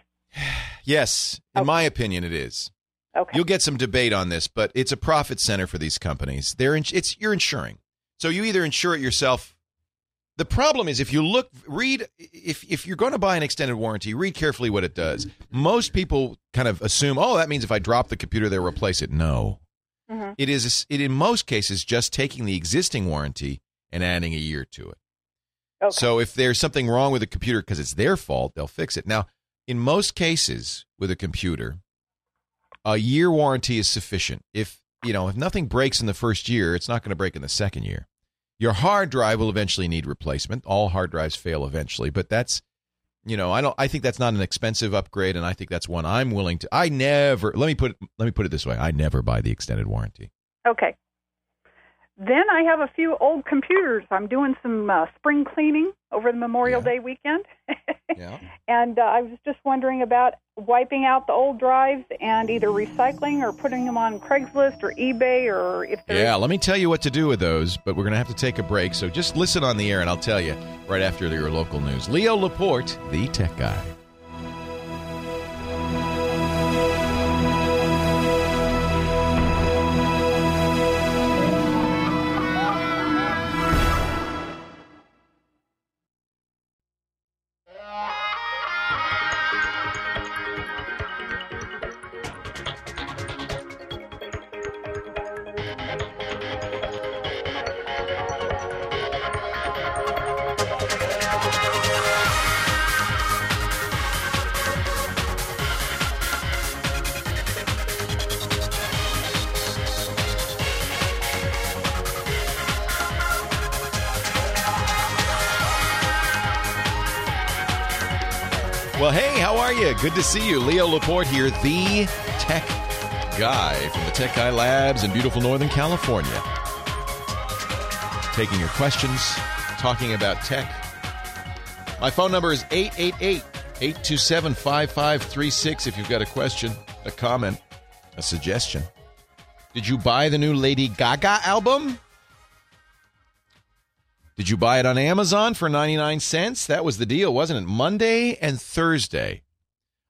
Yes, in Okay. my opinion, it is. okay? You'll get some debate on this, but it's a profit center for these companies. They're in, it's you're insuring, so you either insure it yourself. The problem is if you look, read if if you're going to buy an extended warranty, read carefully what it does. Most people kind of assume, oh, that means if I drop the computer, they'll replace it. No, Mhm. it is it in most cases just taking the existing warranty and adding a year to it. okay. So if there's something wrong with the computer because it's their fault, they'll fix it. Now, in most cases with a computer, a year warranty is sufficient. If you know if nothing breaks in the first year, it's not going to break in the second year. Your hard drive will eventually need replacement. All hard drives fail eventually, but that's you know I don't I think that's not an expensive upgrade, and I think that's one I'm willing to. I never let me put it, let me put it this way: I never buy the extended warranty. Okay. Then I have a few old computers. I'm doing some uh, spring cleaning over the Memorial Yeah. Day weekend. [laughs] Yeah. And uh, I was just wondering about wiping out the old drives and either recycling or putting them on Craigslist or eBay or if Yeah, let me tell you what to do with those, but we're going to have to take a break. So just listen on the air and I'll tell you right after your local news. Leo Laporte, the tech guy. Good to see you. Leo Laporte here, the tech guy from the Tech Guy Labs in beautiful Northern California. Taking your questions, talking about tech. My phone number is 888 827 5536 if you've got a question, a comment, a suggestion. Did you buy the new Lady Gaga album? Did you buy it on Amazon for 99 cents? That was the deal, wasn't it? Monday and Thursday.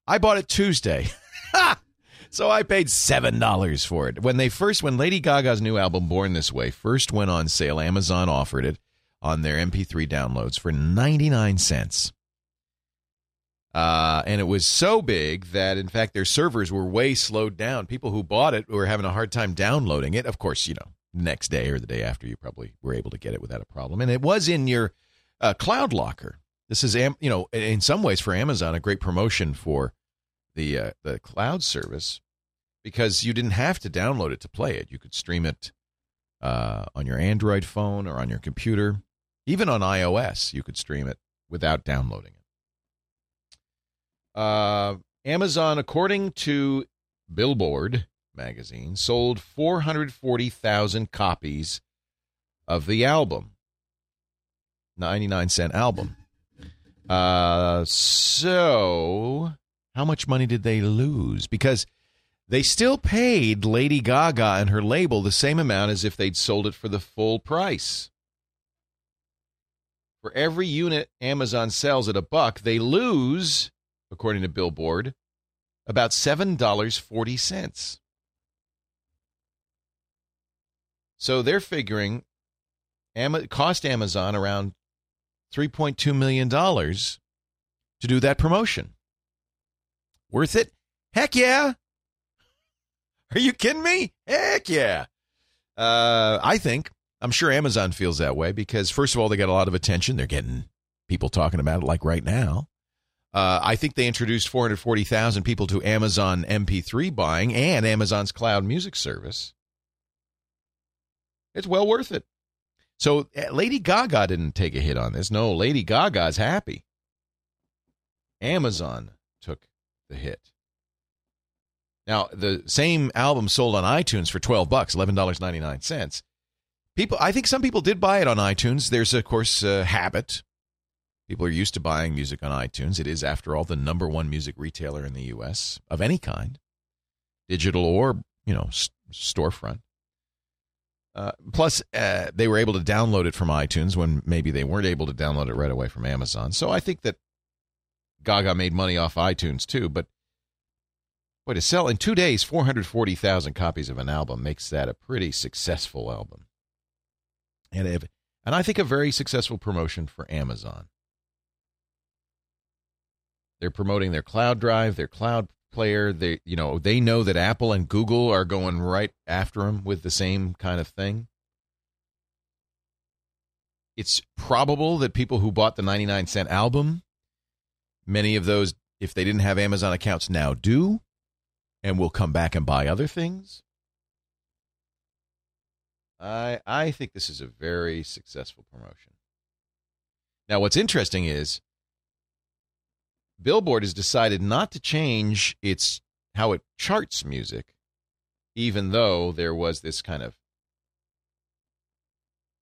I bought it Tuesday. [laughs] so I paid $7 for it. When they first when Lady Gaga's new album Born This Way first went on sale, Amazon offered it on their MP3 downloads for 99 cents. Uh, and it was so big that, in fact, their servers were way slowed down. People who bought it were having a hard time downloading it. Of course, you know, next day or the day after, you probably were able to get it without a problem. And it was in your uh, cloud locker. This is, you know, in some ways for Amazon, a great promotion for the uh, the cloud service because you didn't have to download it to play it. You could stream it uh, on your Android phone or on your computer, even on iOS. You could stream it without downloading it. Uh, Amazon, according to Billboard magazine, sold 440,000 copies of the album. 99 cent album. Uh, so, how much money did they lose? Because they still paid Lady Gaga and her label the same amount as if they'd sold it for the full price. For every unit Amazon sells at a buck, they lose, according to Billboard, about $7.40. So they're figuring cost Amazon around $3.2 million to do that promotion. Worth it? Heck yeah. Are you kidding me? Heck yeah. Uh, I think. I'm sure Amazon feels that way because, first of all, they got a lot of attention. They're getting people talking about it like right now. Uh, I think they introduced 440,000 people to Amazon MP3 buying and Amazon's cloud music service. It's well worth it. So uh, Lady Gaga didn't take a hit on this. No, Lady Gaga's happy. Amazon took the hit. Now, the same album sold on iTunes for 12 bucks, $11.99. People I think some people did buy it on iTunes. There's of course a habit. People are used to buying music on iTunes. It is after all the number 1 music retailer in the US of any kind, digital or, you know, storefront. Uh, plus, uh, they were able to download it from iTunes when maybe they weren't able to download it right away from Amazon. So I think that Gaga made money off iTunes too. But boy, to sell in two days 440,000 copies of an album makes that a pretty successful album. And, if, and I think a very successful promotion for Amazon. They're promoting their cloud drive, their cloud player. They, you know, they know that Apple and Google are going right after them with the same kind of thing. It's probable that people who bought the 99 cent album, many of those, if they didn't have Amazon accounts, now do, and will come back and buy other things. I I think this is a very successful promotion. Now, what's interesting is Billboard has decided not to change its how it charts music, even though there was this kind of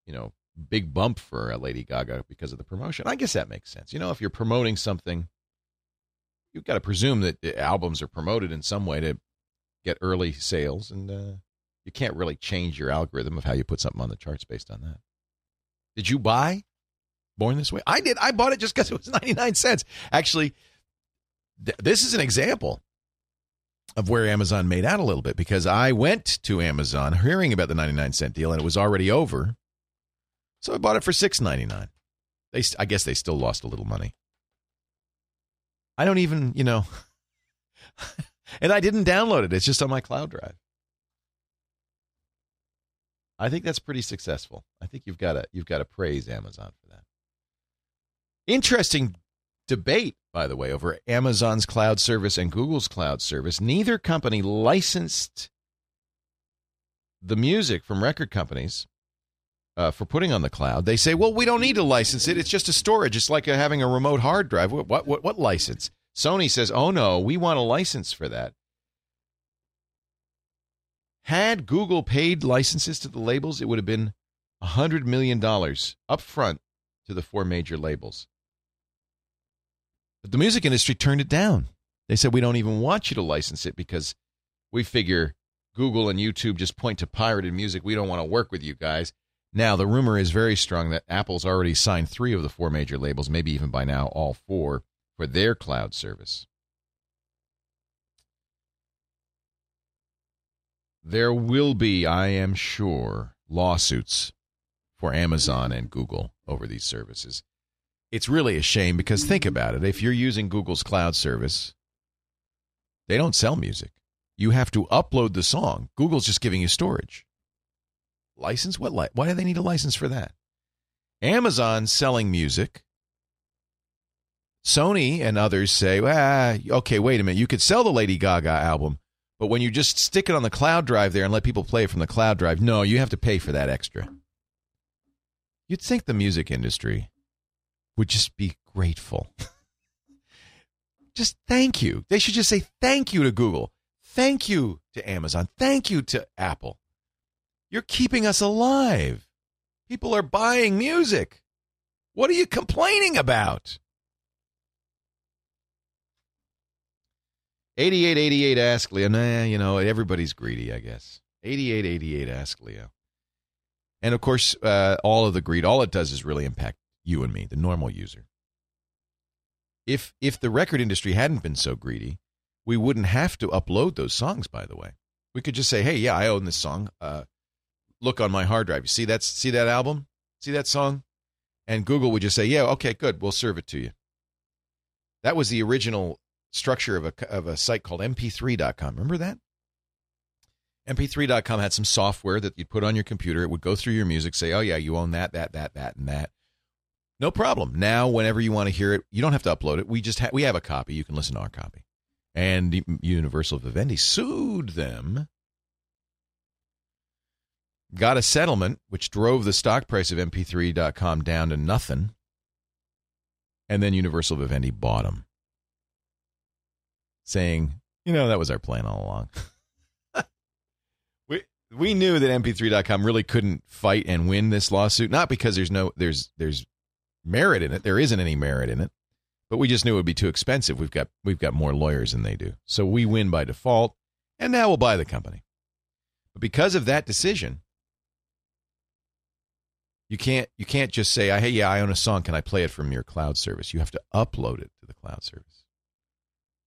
you know, big bump for Lady Gaga because of the promotion. I guess that makes sense. You know, if you're promoting something, you've got to presume that albums are promoted in some way to get early sales, and uh, you can't really change your algorithm of how you put something on the charts based on that. Did you buy Born This Way? I did. I bought it just because it was [laughs] 99 cents. Actually, th- this is an example of where Amazon made out a little bit because I went to Amazon hearing about the 99 cent deal and it was already over. So I bought it for 6.99. They I guess they still lost a little money. I don't even, you know, [laughs] and I didn't download it. It's just on my cloud drive. I think that's pretty successful. I think you've got to you've got to praise Amazon for that. Interesting debate, by the way, over Amazon's cloud service and Google's cloud service. Neither company licensed the music from record companies uh, for putting on the cloud. They say, "Well, we don't need to license it. It's just a storage. It's like a, having a remote hard drive. What, what what what license?" Sony says, "Oh no, we want a license for that." Had Google paid licenses to the labels, it would have been $100 million up front to the four major labels. But the music industry turned it down. They said, we don't even want you to license it because we figure Google and YouTube just point to pirated music. We don't want to work with you guys. Now, the rumor is very strong that Apple's already signed three of the four major labels, maybe even by now all four, for their cloud service. There will be, I am sure, lawsuits for Amazon and Google over these services. It's really a shame because think about it. If you're using Google's cloud service, they don't sell music. You have to upload the song. Google's just giving you storage. License? What? Li- Why do they need a license for that? Amazon selling music. Sony and others say, ah, okay, wait a minute. You could sell the Lady Gaga album, but when you just stick it on the cloud drive there and let people play it from the cloud drive, no, you have to pay for that extra. You'd think the music industry would just be grateful. [laughs] just thank you. They should just say thank you to Google. Thank you to Amazon. Thank you to Apple. You're keeping us alive. People are buying music. What are you complaining about? 8888 Ask Leo. Nah, you know, everybody's greedy, I guess. 8888 Ask Leo. And of course, uh, all of the greed, all it does is really impact you and me, the normal user. If if the record industry hadn't been so greedy, we wouldn't have to upload those songs. By the way, we could just say, "Hey, yeah, I own this song. Uh, look on my hard drive. You see that? See that album? See that song?" And Google would just say, "Yeah, okay, good. We'll serve it to you." That was the original structure of a of a site called mp3.com. Remember that? mp3.com had some software that you'd put on your computer. It would go through your music, say, "Oh yeah, you own that, that, that, that, and that." No problem. Now, whenever you want to hear it, you don't have to upload it. We just ha- we have a copy. You can listen to our copy. And Universal Vivendi sued them, got a settlement which drove the stock price of MP3.com down to nothing, and then Universal Vivendi bought them, saying, "You know, that was our plan all along." [laughs] we we knew that MP3.com really couldn't fight and win this lawsuit, not because there's no there's there's merit in it. There isn't any merit in it, but we just knew it would be too expensive. We've got we've got more lawyers than they do, so we win by default, and now we'll buy the company. But because of that decision, you can't you can't just say, "Hey, yeah, I own a song. Can I play it from your cloud service?" You have to upload it to the cloud service.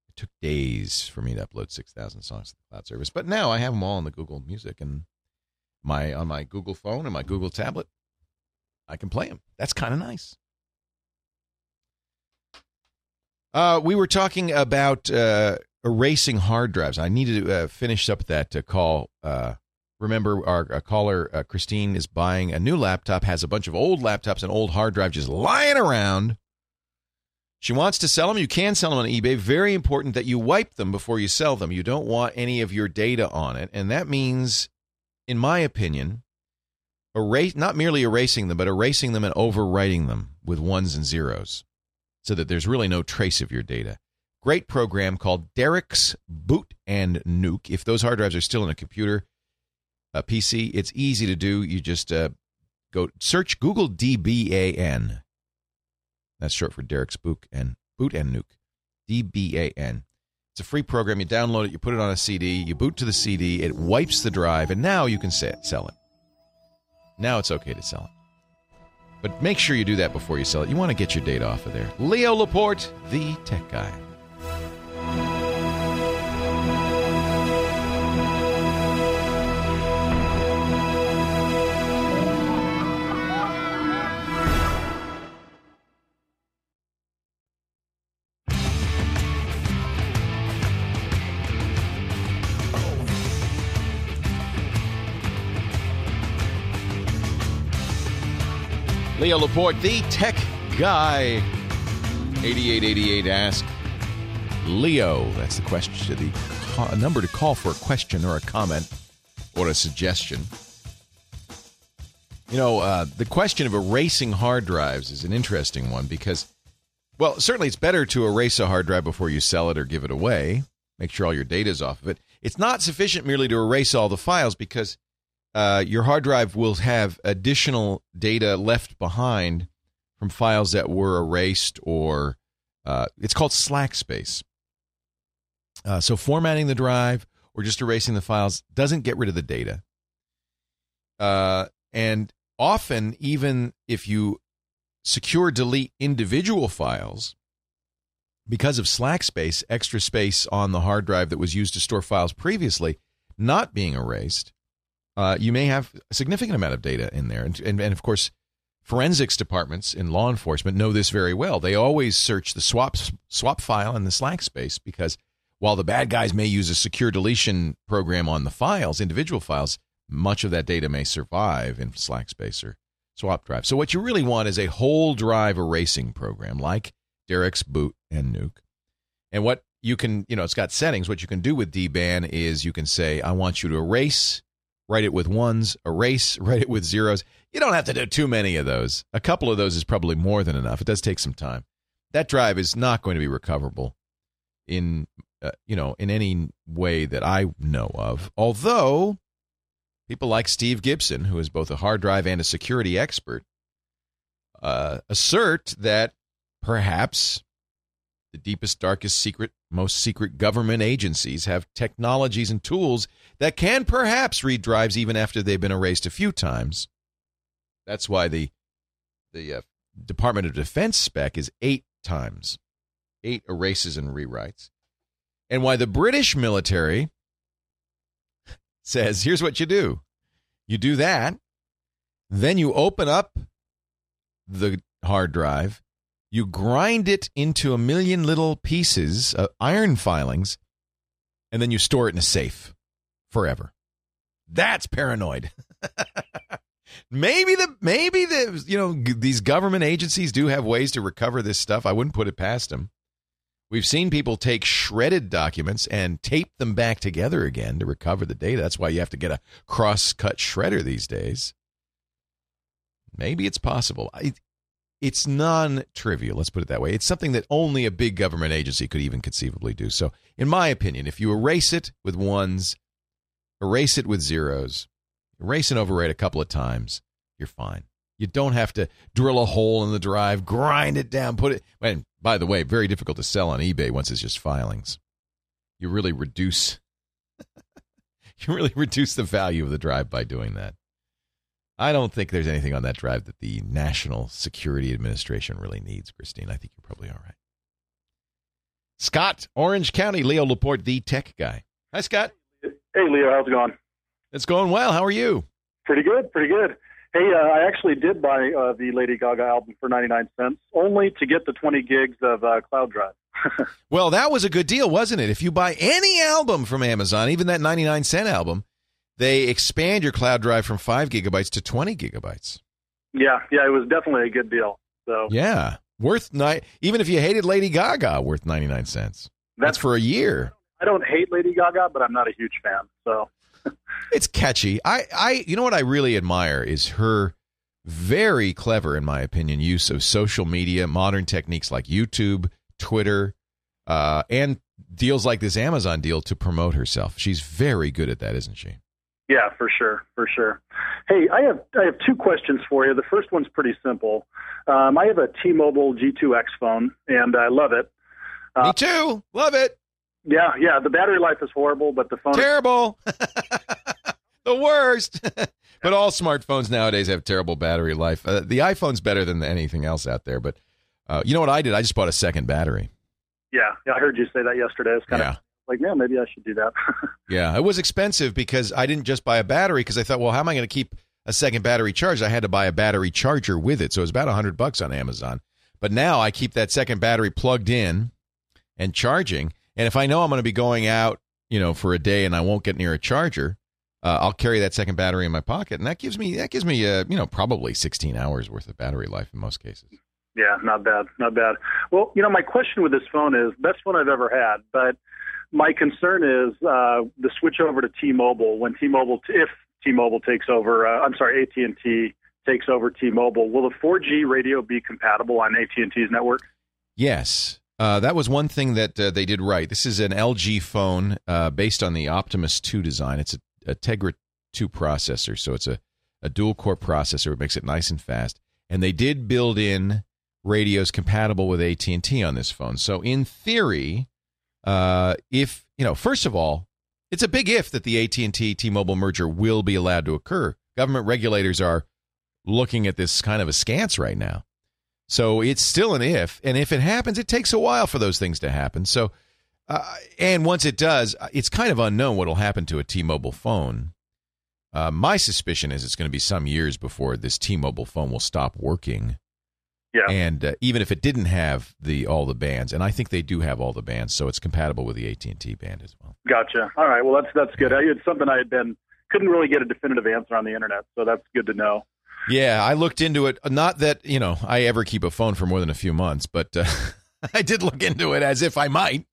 It took days for me to upload six thousand songs to the cloud service, but now I have them all on the Google Music and my on my Google phone and my Google tablet. I can play them. That's kind of nice. Uh, we were talking about uh, erasing hard drives. I needed to uh, finish up that uh, call. Uh, remember, our caller, uh, Christine, is buying a new laptop, has a bunch of old laptops and old hard drives just lying around. She wants to sell them. You can sell them on eBay. Very important that you wipe them before you sell them. You don't want any of your data on it. And that means, in my opinion, erase not merely erasing them, but erasing them and overwriting them with ones and zeros so that there's really no trace of your data. Great program called Derek's Boot and Nuke. If those hard drives are still in a computer, a PC, it's easy to do. You just uh, go search Google DBAN. That's short for Derek's Boot and Boot and Nuke. DBAN. It's a free program. You download it, you put it on a CD, you boot to the CD, it wipes the drive, and now you can sell it. Now it's okay to sell it. But make sure you do that before you sell it. You want to get your data off of there. Leo Laporte, the tech guy. Leo Laporte, the tech guy. 8888 ask Leo. That's the question, the number to call for a question or a comment or a suggestion. You know, uh, the question of erasing hard drives is an interesting one because, well, certainly it's better to erase a hard drive before you sell it or give it away. Make sure all your data is off of it. It's not sufficient merely to erase all the files because uh, your hard drive will have additional data left behind from files that were erased or uh, it's called slack space. Uh, so formatting the drive or just erasing the files doesn't get rid of the data. Uh, and often, even if you secure delete individual files, because of slack space, extra space on the hard drive that was used to store files previously not being erased, uh, you may have a significant amount of data in there. And, and, and, of course, forensics departments in law enforcement know this very well. They always search the swap, swap file in the slack space because while the bad guys may use a secure deletion program on the files, individual files, much of that data may survive in slack space or swap drive. So what you really want is a whole drive erasing program like Derek's Boot and Nuke. And what you can, you know, it's got settings. What you can do with DBAN is you can say, I want you to erase write it with ones, erase, [laughs] write it with zeros. You don't have to do too many of those. A couple of those is probably more than enough. It does take some time. That drive is not going to be recoverable in uh, you know in any way that I know of. Although people like Steve Gibson, who is both a hard drive and a security expert, uh, assert that perhaps the deepest, darkest secret, most secret government agencies have technologies and tools that can perhaps read drives even after they've been erased a few times. That's why the the uh, Department of Defense spec is eight times, eight erases and rewrites, and why the British military [laughs] says, "Here's what you do: you do that, then you open up the hard drive." you grind it into a million little pieces, uh, iron filings, and then you store it in a safe forever. That's paranoid. [laughs] maybe the maybe the you know these government agencies do have ways to recover this stuff. I wouldn't put it past them. We've seen people take shredded documents and tape them back together again to recover the data. That's why you have to get a cross-cut shredder these days. Maybe it's possible. It's non-trivial let's put it that way it's something that only a big government agency could even conceivably do so in my opinion if you erase it with ones erase it with zeros erase and overwrite a couple of times you're fine you don't have to drill a hole in the drive grind it down put it and by the way very difficult to sell on ebay once it's just filings you really reduce [laughs] you really reduce the value of the drive by doing that I don't think there's anything on that drive that the National Security Administration really needs, Christine. I think you're probably all right. Scott, Orange County, Leo Laporte, the tech guy. Hi, Scott. Hey, Leo. How's it going? It's going well. How are you? Pretty good. Pretty good. Hey, uh, I actually did buy uh, the Lady Gaga album for 99 cents, only to get the 20 gigs of uh, cloud drive. [laughs] well, that was a good deal, wasn't it? If you buy any album from Amazon, even that 99 cent album, they expand your cloud drive from five gigabytes to 20 gigabytes. Yeah, yeah, it was definitely a good deal. So yeah, worth ni- even if you hated Lady Gaga, worth 99 cents. That's, That's for a year. I don't hate Lady Gaga, but I'm not a huge fan. So it's catchy. I, I, you know what I really admire is her very clever, in my opinion, use of social media, modern techniques like YouTube, Twitter, uh, and deals like this Amazon deal to promote herself. She's very good at that, isn't she? Yeah, for sure, for sure. Hey, I have I have two questions for you. The first one's pretty simple. Um, I have a T-Mobile G2X phone, and I love it. Me too. Love it. Yeah, yeah. The battery life is horrible, but the phone. Terrible. [laughs] the worst. [laughs] but all smartphones nowadays have terrible battery life. Uh, the iPhone's better than anything else out there. But uh, you know what I did? I just bought a second battery. Yeah, yeah. I heard you say that yesterday. It's kind Yeah. of like, man, maybe I should do that. [laughs] Yeah, it was expensive because I didn't just buy a battery because I thought, well, how am I going to keep a second battery charged? I had to buy a battery charger with it, so it was about a hundred bucks on Amazon. But now I keep that second battery plugged in and charging, and if I know I'm going to be going out, you know, for a day and I won't get near a charger, uh, I'll carry that second battery in my pocket, and that gives me that gives me, uh, you know, probably 16 hours worth of battery life in most cases. Yeah, not bad, not bad. Well, you know, my question with this phone is best one I've ever had, but my concern is uh, the switch over to T-Mobile when T-Mobile, if T-Mobile takes over, uh, I'm sorry, AT&T takes over T-Mobile. Will the 4G radio be compatible on AT&T's network? Yes. Uh, that was one thing that uh, they did right. This is an LG phone uh, based on the Optimus 2 design. It's a, a Tegra 2 processor, so it's a, a dual core processor. It makes it nice and fast. And they did build in radios compatible with AT&T on this phone. So in theory, uh, if, you know, first of all, it's a big if that the AT&T T-Mobile merger will be allowed to occur. Government regulators are looking at this kind of askance right now. So it's still an if, and if it happens, it takes a while for those things to happen. So, uh, and once it does, it's kind of unknown what will happen to a T-Mobile phone. Uh, my suspicion is it's going to be some years before this T-Mobile phone will stop working. Yeah. And uh, even if it didn't have the all the bands, and I think they do have all the bands, so it's compatible with the AT and T band as well. Gotcha. All right. Well, that's that's good. I, it's something I had been couldn't really get a definitive answer on the internet, so that's good to know. Yeah, I looked into it. Not that you know I ever keep a phone for more than a few months, but uh, [laughs] I did look into it as if I might.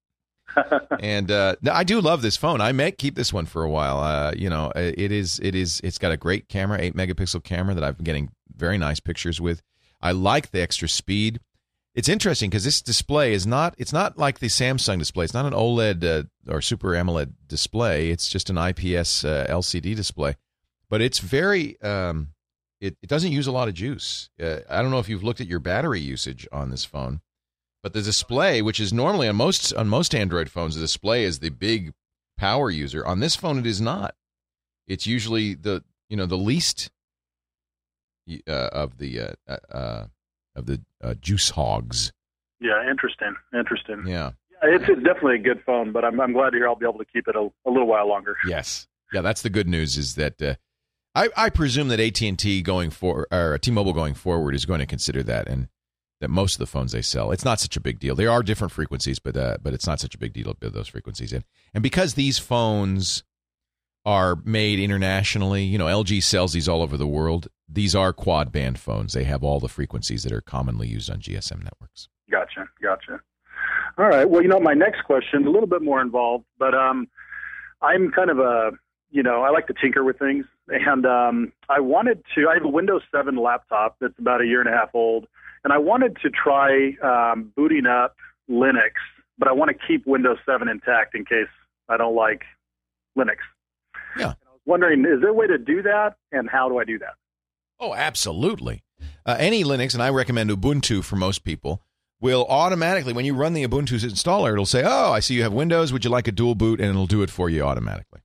[laughs] and uh, I do love this phone. I may keep this one for a while. Uh, you know, it is it is it's got a great camera, eight megapixel camera that I've been getting very nice pictures with. I like the extra speed. It's interesting because this display is not it's not like the Samsung display. It's not an OLED uh, or Super AMOLED display. It's just an IPS uh, LCD display, but it's very um, it, it doesn't use a lot of juice. Uh, I don't know if you've looked at your battery usage on this phone, but the display, which is normally on most on most Android phones, the display is the big power user. On this phone, it is not. It's usually the you know the least uh, of the uh, uh, of the uh, juice hogs. Yeah, interesting. Interesting. Yeah. Yeah, It's, it's definitely a good phone, but I'm I'm glad to hear I'll be able to keep it a, a little while longer. Yes. Yeah, that's the good news. Is that uh, I I presume that AT and T going for or T-Mobile going forward is going to consider that, and that most of the phones they sell, it's not such a big deal. There are different frequencies, but uh, but it's not such a big deal to build those frequencies in. And because these phones are made internationally, you know, LG sells these all over the world. These are quad band phones. They have all the frequencies that are commonly used on GSM networks. Gotcha. Gotcha. All right. Well, you know, my next question a little bit more involved, but um, I'm kind of a you know I like to tinker with things, and um, I wanted to. I have a Windows 7 laptop that's about a year and a half old, and I wanted to try um, booting up Linux, but I want to keep Windows 7 intact in case I don't like Linux. Yeah. And I was wondering, is there a way to do that, and how do I do that? Oh, absolutely. Uh, any Linux, and I recommend Ubuntu for most people, will automatically, when you run the Ubuntu installer, it'll say, Oh, I see you have Windows. Would you like a dual boot? And it'll do it for you automatically.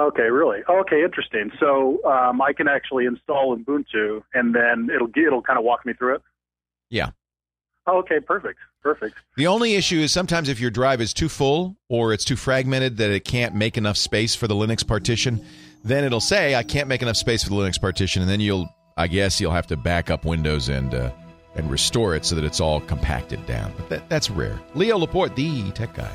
Okay, really? Okay, interesting. So um, I can actually install Ubuntu, and then it'll it'll kind of walk me through it. Yeah. Okay, perfect, perfect. The only issue is sometimes if your drive is too full or it's too fragmented that it can't make enough space for the Linux partition, then it'll say, I can't make enough space for the Linux partition. And then you'll, I guess, you'll have to back up Windows and, uh, and restore it so that it's all compacted down. But that, that's rare. Leo Laporte, the tech guy.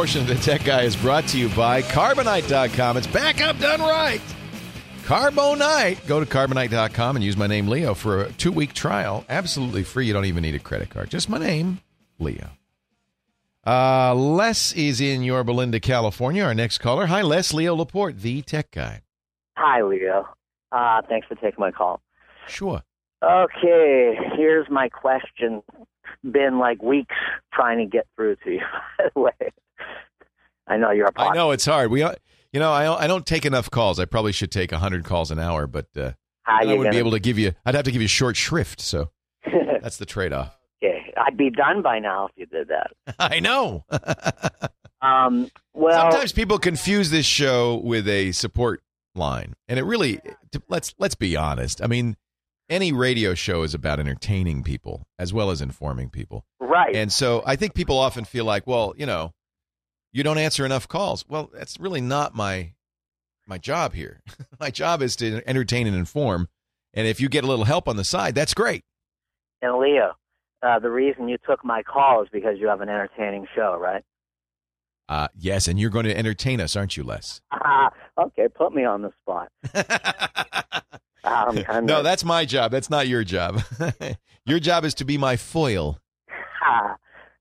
Portion of the Tech Guy is brought to you by Carbonite.com. It's backup done right. Carbonite. Go to Carbonite.com and use my name, Leo, for a two week trial. Absolutely free. You don't even need a credit card. Just my name, Leo. Uh, Les is in Yorba Linda, California. Our next caller. Hi, Les. Leo Laporte, the Tech Guy. Hi, Leo. Uh, thanks for taking my call. Sure. Okay, here's my question. Been like weeks trying to get through to you. [laughs] By the way, I know you're a I know it's hard. We, uh, you know, I I don't take enough calls. I probably should take hundred calls an hour, but uh, I wouldn't gonna- be able to give you. I'd have to give you short shrift. So [laughs] that's the trade off. okay, I'd be done by now if you did that. [laughs] I know. [laughs] Um, well, Sometimes people confuse this show with a support line, and it really let's let's be honest. I mean, any radio show is about entertaining people as well as informing people, right? and so I think people often feel like, well, you know, you don't answer enough calls. Well, that's really not my my job here. [laughs] my job is to entertain and inform, and if you get a little help on the side, that's great. and Leo, uh, the reason you took my call is because you have an entertaining show, right? Uh, yes, and you're going to entertain us, aren't you, Les? [laughs] okay, put me on the spot. [laughs] Kind no, of that's my job. That's not your job. your job is to be my foil.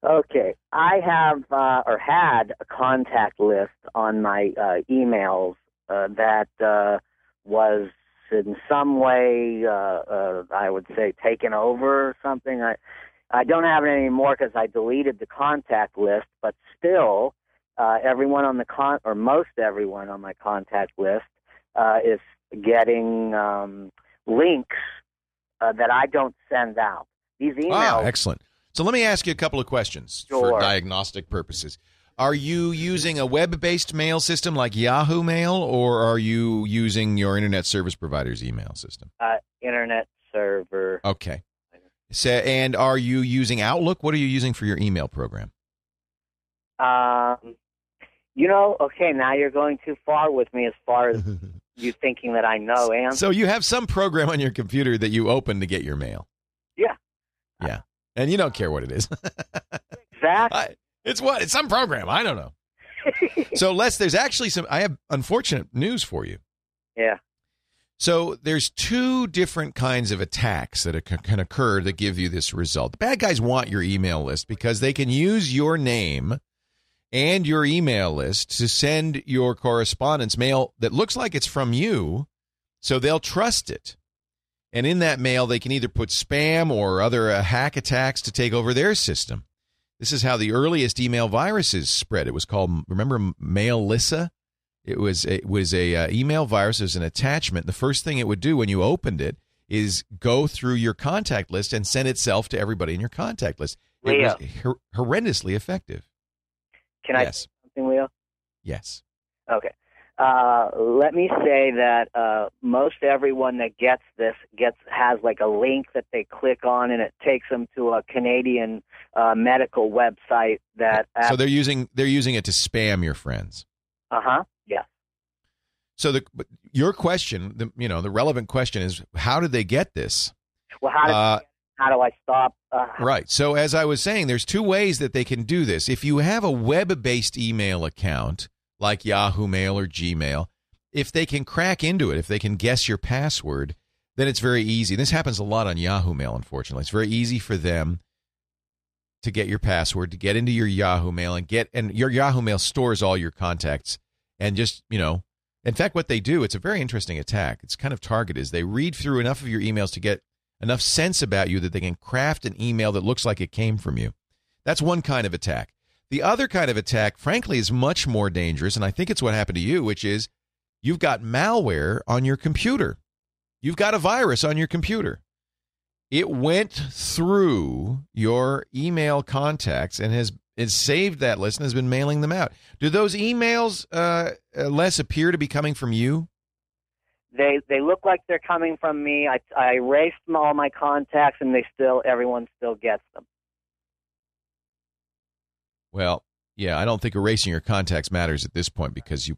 Ah, okay. I have uh, or had a contact list on my uh, emails uh, that uh, was in some way, uh, uh, I would say, taken over or something. I I don't have it anymore because I deleted the contact list, but still, uh, everyone on the con or most everyone on my contact list uh, is getting um, links uh, that I don't send out. These emails. Wow, excellent. So let me ask you a couple of questions for diagnostic purposes. Are you using a web-based mail system like Yahoo Mail, or are you using your internet service provider's email system? uh, internet server. Okay. So, and are you using Outlook? What are you using for your email program? Um, you know, okay, now you're going too far with me as far as [laughs] you thinking that I know and So you have some program on your computer that you open to get your mail. Yeah. Yeah. And you don't care what it is. [laughs] exactly. I- it's what? It's some program. I don't know. [laughs] so, Les, there's actually some. I have unfortunate news for you. yeah. So, there's two different kinds of attacks that can occur that give you this result. The bad guys want your email list because they can use your name and your email list to send your correspondence mail that looks like it's from you, so they'll trust it. And in that mail, they can either put spam or other uh, hack attacks to take over their system. This is how the earliest email viruses spread. It was called, remember, Melissa? It was it was a uh, email virus. It was an attachment. The first thing it would do when you opened it is go through your contact list and send itself to everybody in your contact list. It Leo. was hor- horrendously effective. Can I yes, say something, Leo? yes. Okay. Uh, let me say that uh, most everyone that gets this gets has like a link that they click on, and it takes them to a Canadian uh, medical website that. So they're using they're using it to spam your friends. uh huh. Yeah. So the your question, the you know the relevant question is how did they get this? Well, how do Uh, how do I stop? Uh, Right. So as I was saying, there's two ways that they can do this. If you have a web-based email account like Yahoo Mail or Gmail, if they can crack into it, if they can guess your password, then it's very easy. This happens a lot on Yahoo Mail, unfortunately. It's very easy for them to get your password, to get into your Yahoo Mail and get and your Yahoo Mail stores all your contacts and just, you know, in fact what they do, it's a very interesting attack. It's kind of targeted. Is they read through enough of your emails to get enough sense about you that they can craft an email that looks like it came from you. That's one kind of attack. The other kind of attack, frankly, is much more dangerous, and I think it's what happened to you, which is you've got malware on your computer. You've got a virus on your computer. It went through your email contacts and has, has saved that list and has been mailing them out. Do those emails uh, uh, less appear to be coming from you? they they look like they're coming from me. I I erased all my contacts, and they still everyone still gets them. Well, yeah, I don't think erasing your contacts matters at this point because you.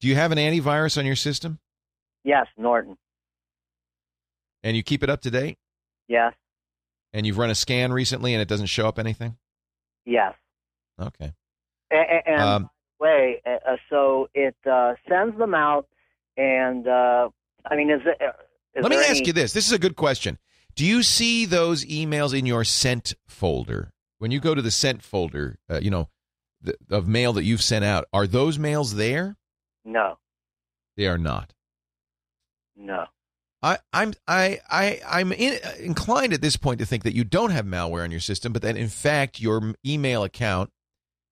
Do you have an antivirus on your system Yes, Norton. and you keep it up to date? Yes, And you've run a scan recently and it doesn't show up anything? yes. Okay. And, and Um, way, uh, so it uh, sends them out, and uh, I mean, is it? uh, Let me there ask you this. This is a good question. Do you see those emails in your sent folder? When you go to the sent folder, uh, you know, the, of mail that you've sent out, are those mails there? No, They are not. no. I, I'm I I I'm in, inclined at this point to think that you don't have malware on your system, but that in fact your email account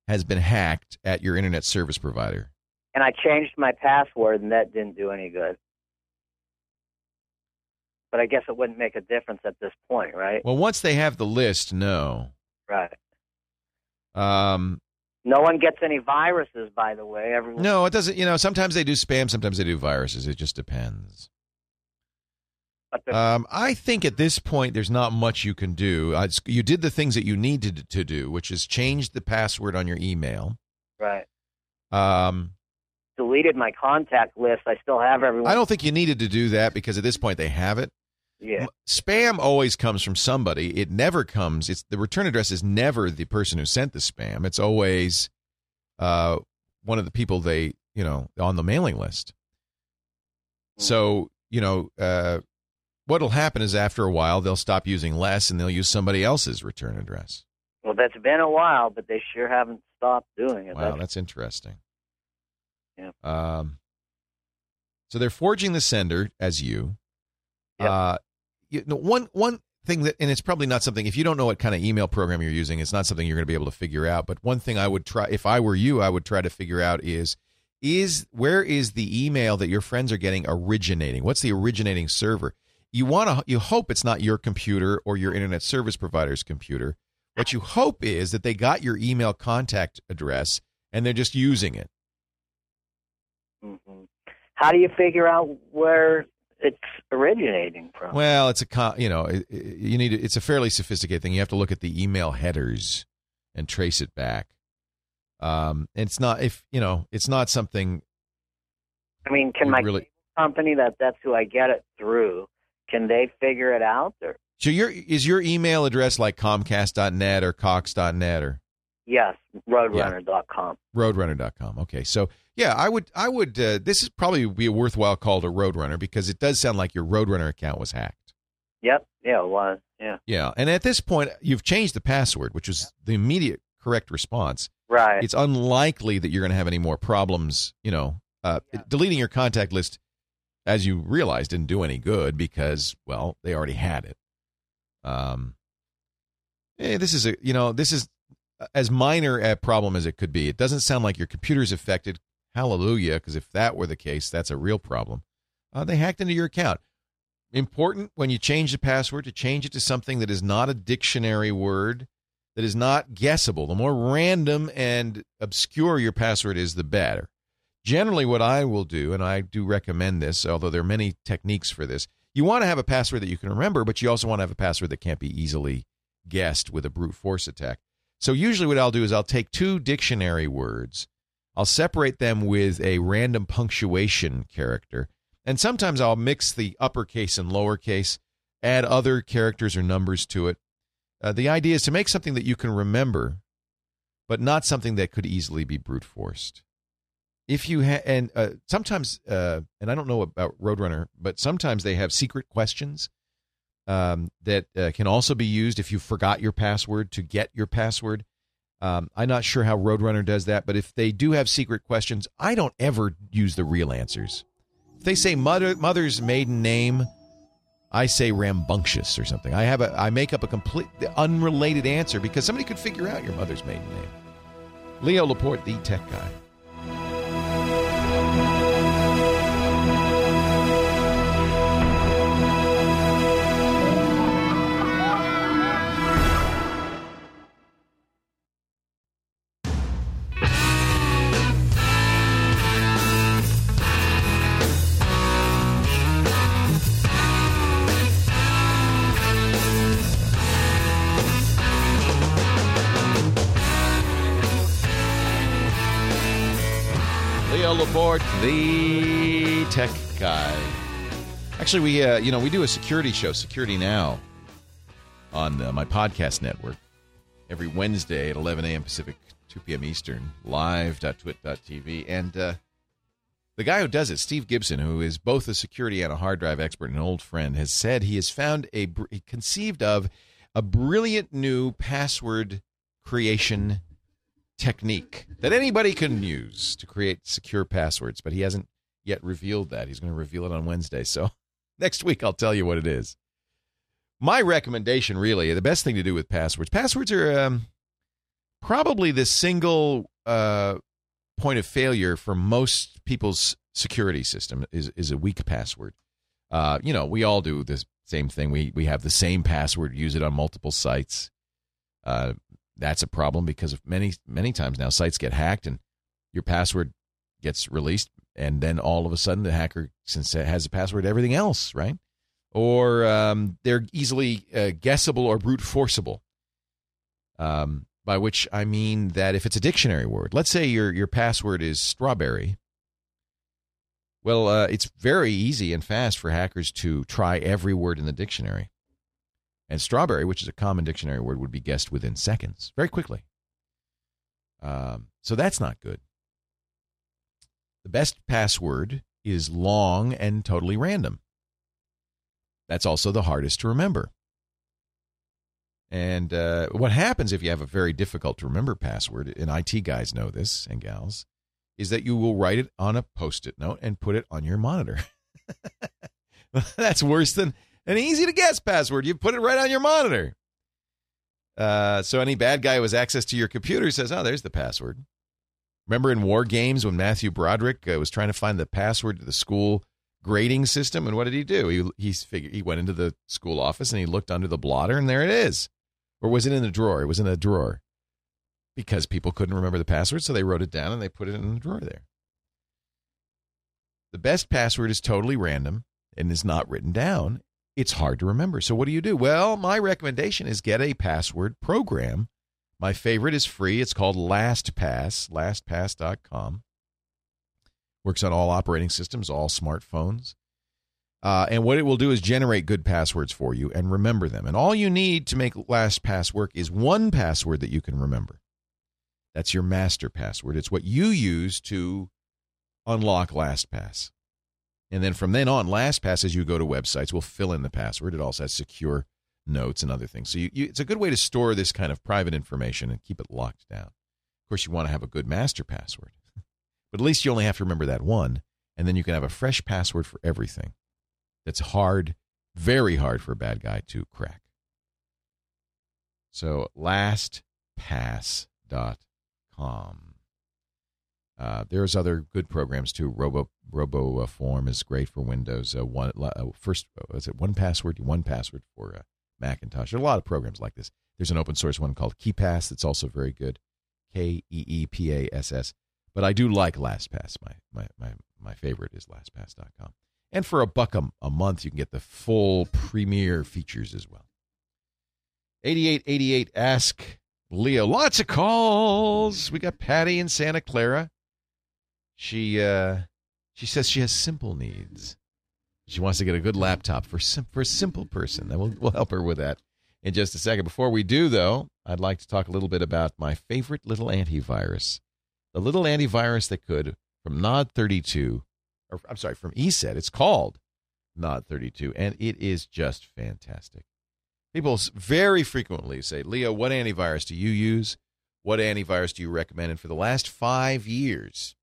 has been hacked at your internet service provider. And I changed my password, and that didn't do any good. But I guess it wouldn't make a difference at this point, right? Well, once they have the list, no. Right. Um, No one gets any viruses, by the way. Everyone. no, it doesn't. You know, sometimes they do spam, sometimes they do viruses. It just depends. Um, I think at this point, there's not much you can do. Uh, you did the things that you needed to do, which is change the password on your email. right. Um, Deleted my contact list. I still have everyone. I don't think you needed to do that because at this point they have it. Yeah. Spam always comes from somebody. It never comes. It's the return address is never the person who sent the spam. It's always uh, one of the people they you know on the mailing list. So you know uh, what'll happen is after a while they'll stop using less and they'll use somebody else's return address. Well, that's been a while, but they sure haven't stopped doing it. Wow, That's- that's interesting. Yeah. Um, so they're forging the sender as you. Yep. Uh, you know, one one thing that, and it's probably not something. If you don't know what kind of email program you're using, it's not something you're going to be able to figure out. But one thing I would try, if I were you, I would try to figure out is is where is the email that your friends are getting originating? What's the originating server? You want to, you hope it's not your computer or your internet service provider's computer. What you hope is that they got your email contact address and they're just using it. Mhm. How do you figure out where it's originating from? Well, it's a you know you need to, it's a fairly sophisticated thing. You have to look at the email headers and trace it back. Um, it's not if you know it's not something I mean, can my really. company that that's who I get it through? Can they figure it out? Or So your is your email address like Comcast.net or Cox.net or yes, Roadrunner.com. Roadrunner.com? Okay, so yeah, I would I would uh, this is probably be a worthwhile call to Roadrunner because it does sound like your Roadrunner account was hacked. Yep. Yeah, it was. Yeah. Yeah, and at this point you've changed the password, which was the immediate correct response. Right. it's unlikely that you're going to have any more problems. You know, uh, deleting your contact list, as you realize, didn't do any good because, well, they already had it. Um, eh, this is a, you know, this is as minor a problem as it could be. It doesn't sound like your computer's affected. Hallelujah, because if that were the case, that's a real problem. Uh, they hacked into your account. Important when you change the password to change it to something that is not a dictionary word that is not guessable. The more random and obscure your password is, the better. Generally, what I will do, and I do recommend this, although there are many techniques for this, you want to have a password that you can remember, but you also want to have a password that can't be easily guessed with a brute force attack. So, usually, what I'll do is I'll take two dictionary words, I'll separate them with a random punctuation character, and sometimes I'll mix the uppercase and lowercase, add other characters or numbers to it. Uh, the idea is to make something that you can remember, but not something that could easily be brute forced. If you ha- and uh, sometimes, uh, and I don't know about Roadrunner, but sometimes they have secret questions um, that uh, can also be used if you forgot your password to get your password. Um, I'm not sure how Roadrunner does that, but if they do have secret questions, I don't ever use the real answers. If they say mother mother's maiden name, I say rambunctious or something. I have a I make up a complete unrelated answer because somebody could figure out your mother's maiden name. Leo Laporte, the tech guy. The tech guy. Actually, we uh, you know we do a security show, Security Now, on uh, my podcast network every Wednesday at 11 a.m. Pacific 2 p.m. Eastern, live.twit.tv. And uh, the guy who does it, Steve Gibson, who is both a security and a hard drive expert and an old friend, has said he has found a, he conceived of a brilliant new password creation technique that anybody can use to create secure passwords, but he hasn't yet revealed that. He's going to reveal it on Wednesday. So [laughs] next week, I'll tell you what it is. My recommendation, really, the best thing to do with passwords, passwords are um, probably the single uh, point of failure for most people's security system is, is a weak password. Uh, you know, we all do the same thing. We, we have the same password, use it on multiple sites. Uh, that's a problem because many many times now sites get hacked and your password gets released and then all of a sudden the hacker since it has a password everything else right? Or um, they're easily uh, guessable or brute forceable. Um, by which i mean that if it's a dictionary word let's say your your password is strawberry. Well uh, it's very easy and fast for hackers to try every word in the dictionary and strawberry, which is a common dictionary word, would be guessed within seconds, very quickly. Um, so that's not good. The best password is long and totally random. That's also the hardest to remember. And uh, what happens if you have a very difficult to remember password, and IT guys know this and gals, is that you will write it on a post it note and put it on your monitor. [laughs] That's worse than an easy to guess password. You put it right on your monitor. Uh, so any bad guy who has access to your computer says, "Oh, there's the password." Remember in WarGames when Matthew Broderick uh, was trying to find the password to the school grading system, and what did he do? He he figured he went into the school office and he looked under the blotter, and there it is. Or was it in the drawer? It was in a drawer because people couldn't remember the password, so they wrote it down and they put it in the drawer there. The best password is totally random and is not written down it's hard to remember. So what do you do? Well, my recommendation is get a password program. My favorite is free. It's called LastPass, lastpass.com. Works on all operating systems, all smartphones. Uh, and what it will do is generate good passwords for you and remember them. And all you need to make LastPass work is one password that you can remember. That's your master password. It's what you use to unlock LastPass. And then from then on, LastPass, as you go to websites, will fill in the password. It also has secure notes and other things. So you, you, it's a good way to store this kind of private information and keep it locked down. Of course, you want to have a good master password, [laughs] but at least you only have to remember that one, and then you can have a fresh password for everything. That's hard, very hard for a bad guy to crack. So lastpass.com. Uh, there's other good programs too. Robo RoboForm is great for Windows. Uh, one uh, first uh, is it 1Password? One password for uh, Macintosh. There are a lot of programs like this. There's an open source one called KeePass that's also very good. K E E P A S S. But I do like LastPass. My my my my favorite is LastPass.com. And for a buck a, a month, you can get the full premier features as well. 8888 ask Leo. Lots of calls. We got Patty in Santa Clara. She uh, she says she has simple needs. She wants to get a good laptop for sim- for a simple person. And we'll we'll help her with that in just a second. Before we do, though, I'd like to talk a little bit about my favorite little antivirus, the little antivirus that could from Nod 32, or I'm sorry, from ESET. It's called Nod 32, and it is just fantastic. People very frequently say, Leo, what antivirus do you use? What antivirus do you recommend? And for the last five years,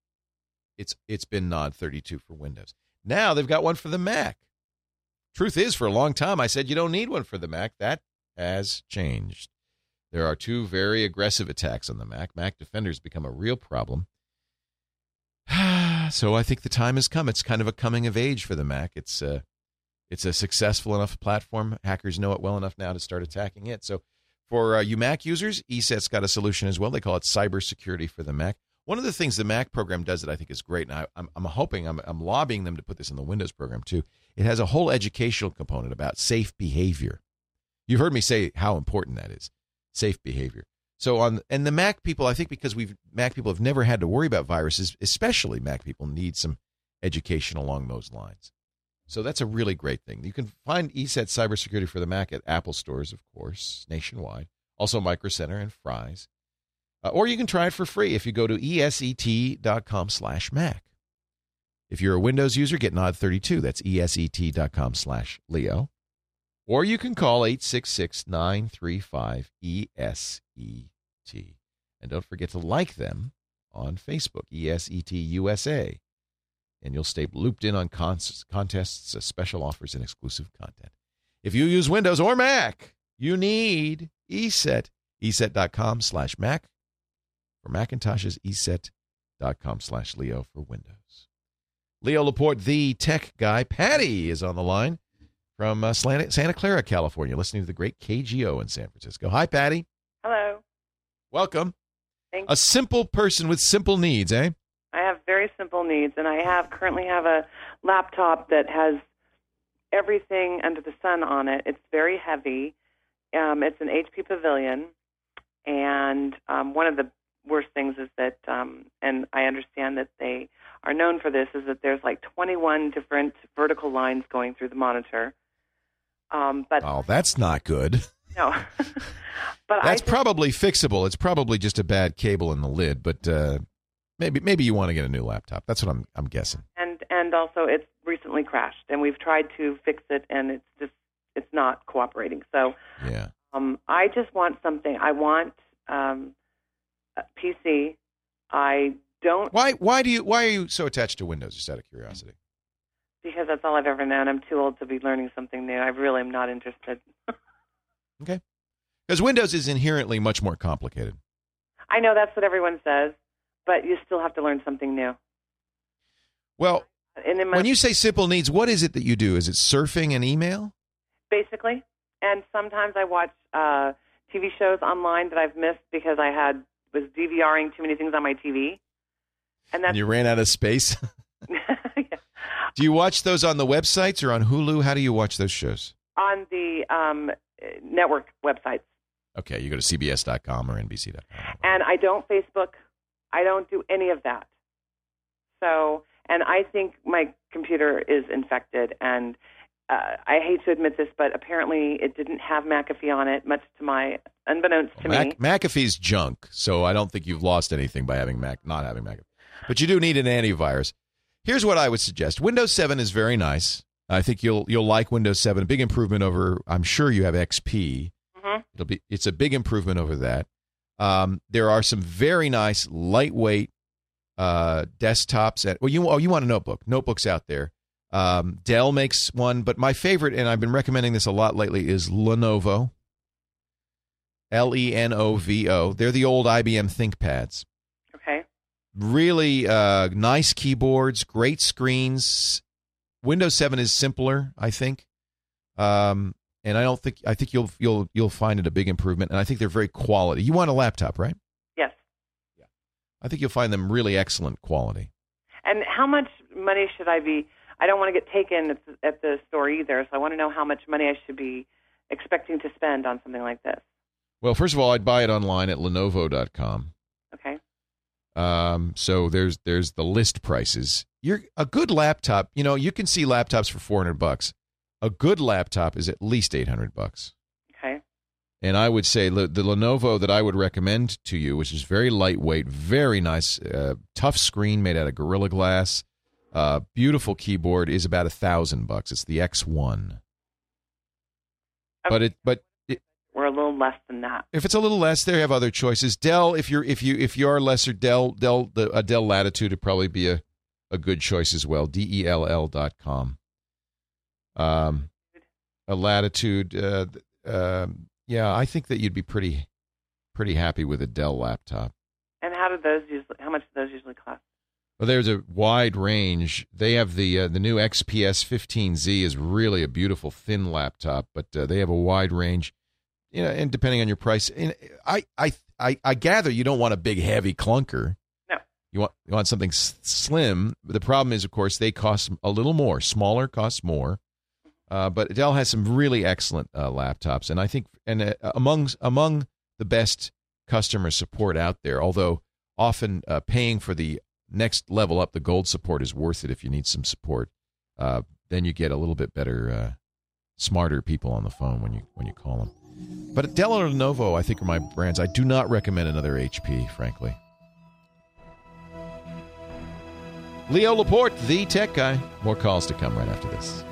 it's it's been Nod 32 for Windows. Now they've got one for the Mac. Truth is, for a long time I said you don't need one for the Mac. That has changed. There are two very aggressive attacks on the Mac. Mac Defender's become a real problem. [sighs] so I think the time has come. It's kind of a coming of age for the Mac. It's a, uh, it's a successful enough platform. Hackers know it well enough now to start attacking it. So for uh, you Mac users, ESET's got a solution as well. They call it cybersecurity for the Mac. One of the things the Mac program does that I think is great, and I, am I'm hoping, I'm, I'm lobbying them to put this in the Windows program too. It has a whole educational component about safe behavior. You've heard me say how important that is, safe behavior. So on and the Mac people, I think because we've Mac people have never had to worry about viruses, especially Mac people need some education along those lines. So that's a really great thing. You can find ESET cybersecurity for the Mac at Apple stores, of course, nationwide. Also Micro Center and Fry's. Uh, or you can try it for free if you go to eset.com slash Mac. If you're a Windows user, get Nod 32. That's eset.com slash Leo. Or you can call 866 935 ESET. And don't forget to like them on Facebook, ESET USA. And you'll stay looped in on cons- contests, uh, special offers, and exclusive content. If you use Windows or Mac, you need ESET. ESET.com slash Mac for Macintoshes, ESET.com slash Leo for Windows. Leo Laporte, the tech guy. Patty is on the line from uh, Santa Clara, California, listening to the great KGO in San Francisco. Hi, Patty. Hello. Welcome. Thank A simple person with simple needs, eh? I have very simple needs, and I have currently have a laptop that has everything under the sun on it. It's very heavy. Um, it's an HP Pavilion, and um, one of the worst things is that, um, and I understand that they are known for this, is that there's like 21 different vertical lines going through the monitor. Um, but Oh, that's not good. no, [laughs] but I That's probably fixable. It's probably just a bad cable in the lid, but uh, maybe maybe you want to get a new laptop. That's what I'm I'm guessing. and and also it's recently crashed, and we've tried to fix it, and it's just it's not cooperating. So Yeah. um, I just want something. I want um, PC. I don't Why why do you why are you so attached to Windows? Just out of curiosity. because that's all I've ever known. I'm too old to be learning something new. I really am not interested. [laughs] Okay. Because Windows is inherently much more complicated. I know that's what everyone says, but you still have to learn something new. Well, And my, when you say simple needs, what is it that you do? Is it surfing and email? basically, and sometimes I watch uh, TV shows online that I've missed because I had was DVRing too many things on my TV, and that's And you ran out of space? [laughs] [laughs] Yeah. do you watch those on the websites or on Hulu? How do you watch those shows? on the um, network websites. Okay, you go to cbs.com or nbc.com. And I don't Facebook. I don't do any of that. So, and I think my computer is infected. And uh, I hate to admit this, but apparently it didn't have McAfee on it, much to my unbeknownst to me. Mac, McAfee's junk, so I don't think you've lost anything by having Mac not having McAfee. But you do need an antivirus. Here's what I would suggest. Windows 7 is very nice. I think you'll you'll like Windows 7. A big improvement over I'm sure you have XP. Mhm. It'll be it's a big improvement over that. Um, there are some very nice lightweight uh, desktops at well you oh you want a notebook. Notebooks out there. Um, Dell makes one, but my favorite and I've been recommending this a lot lately is Lenovo. L E N O V O. They're the old IBM ThinkPads. Okay. Really uh, nice keyboards, great screens. Windows 7 is simpler, I think. Um, and I don't think I think you'll you'll you'll find it a big improvement. And I think they're very quality. You want a laptop, right? Yes. Yeah. I think you'll find them really excellent quality. And how much money should I be? I don't want to get taken at the, at the store either, so I want to know how much money I should be expecting to spend on something like this. Well, first of all, I'd buy it online at Lenovo.com. Okay. Um, so there's there's the list prices. You're a good laptop. You know, you can see laptops for 400 bucks. A good laptop is at least 800 bucks. Okay. And I would say the the Lenovo that I would recommend to you, which is very lightweight, very nice, uh, tough screen made out of Gorilla Glass, uh, beautiful keyboard, is about a thousand bucks. It's the X1. But it but it, We're a little less than that. if it's a little less, they have other choices. Dell, if you're if you if you are lesser, Dell Dell the a Dell Latitude would probably be a, a good choice as well. D E L L dot com. Um, a Latitude. Uh, um, yeah, I think that you'd be pretty pretty happy with a Dell laptop. And how do those usually? How much do those usually cost? Well, there's a wide range. They have the uh, the new XPS 15Z is really a beautiful thin laptop, but uh, they have a wide range. You know, and depending on your price, and I I I, I gather you don't want a big heavy clunker. No. You want you want something s- slim. The problem is, of course, they cost a little more. Smaller costs more. Uh, but Dell has some really excellent uh, laptops, and I think and uh, among among the best customer support out there. Although often uh, paying for the next level up, the gold support is worth it if you need some support. Uh, then you get a little bit better, uh, smarter people on the phone when you when you call them. But Dell or Lenovo, I think, are my brands. I do not recommend another HP, frankly. Leo Laporte, the tech guy. More calls to come right after this.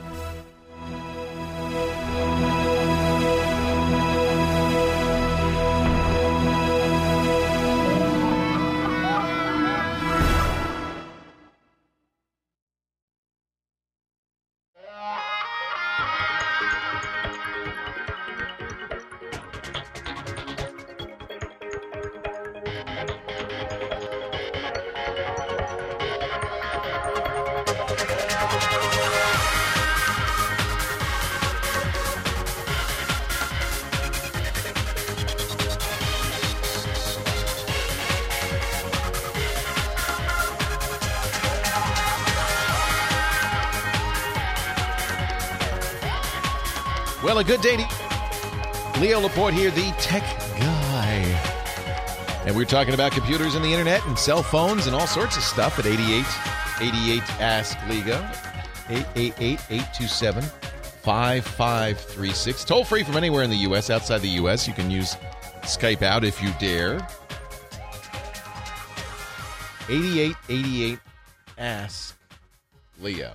Well, a good day to Leo Laporte here, the tech guy. And we're talking about computers and the internet and cell phones and all sorts of stuff at 88 88 Ask Leo. 888 827 5536. Toll free from anywhere in the U.S. Outside the U.S., you can use Skype out if you dare. 8888 Ask Leo.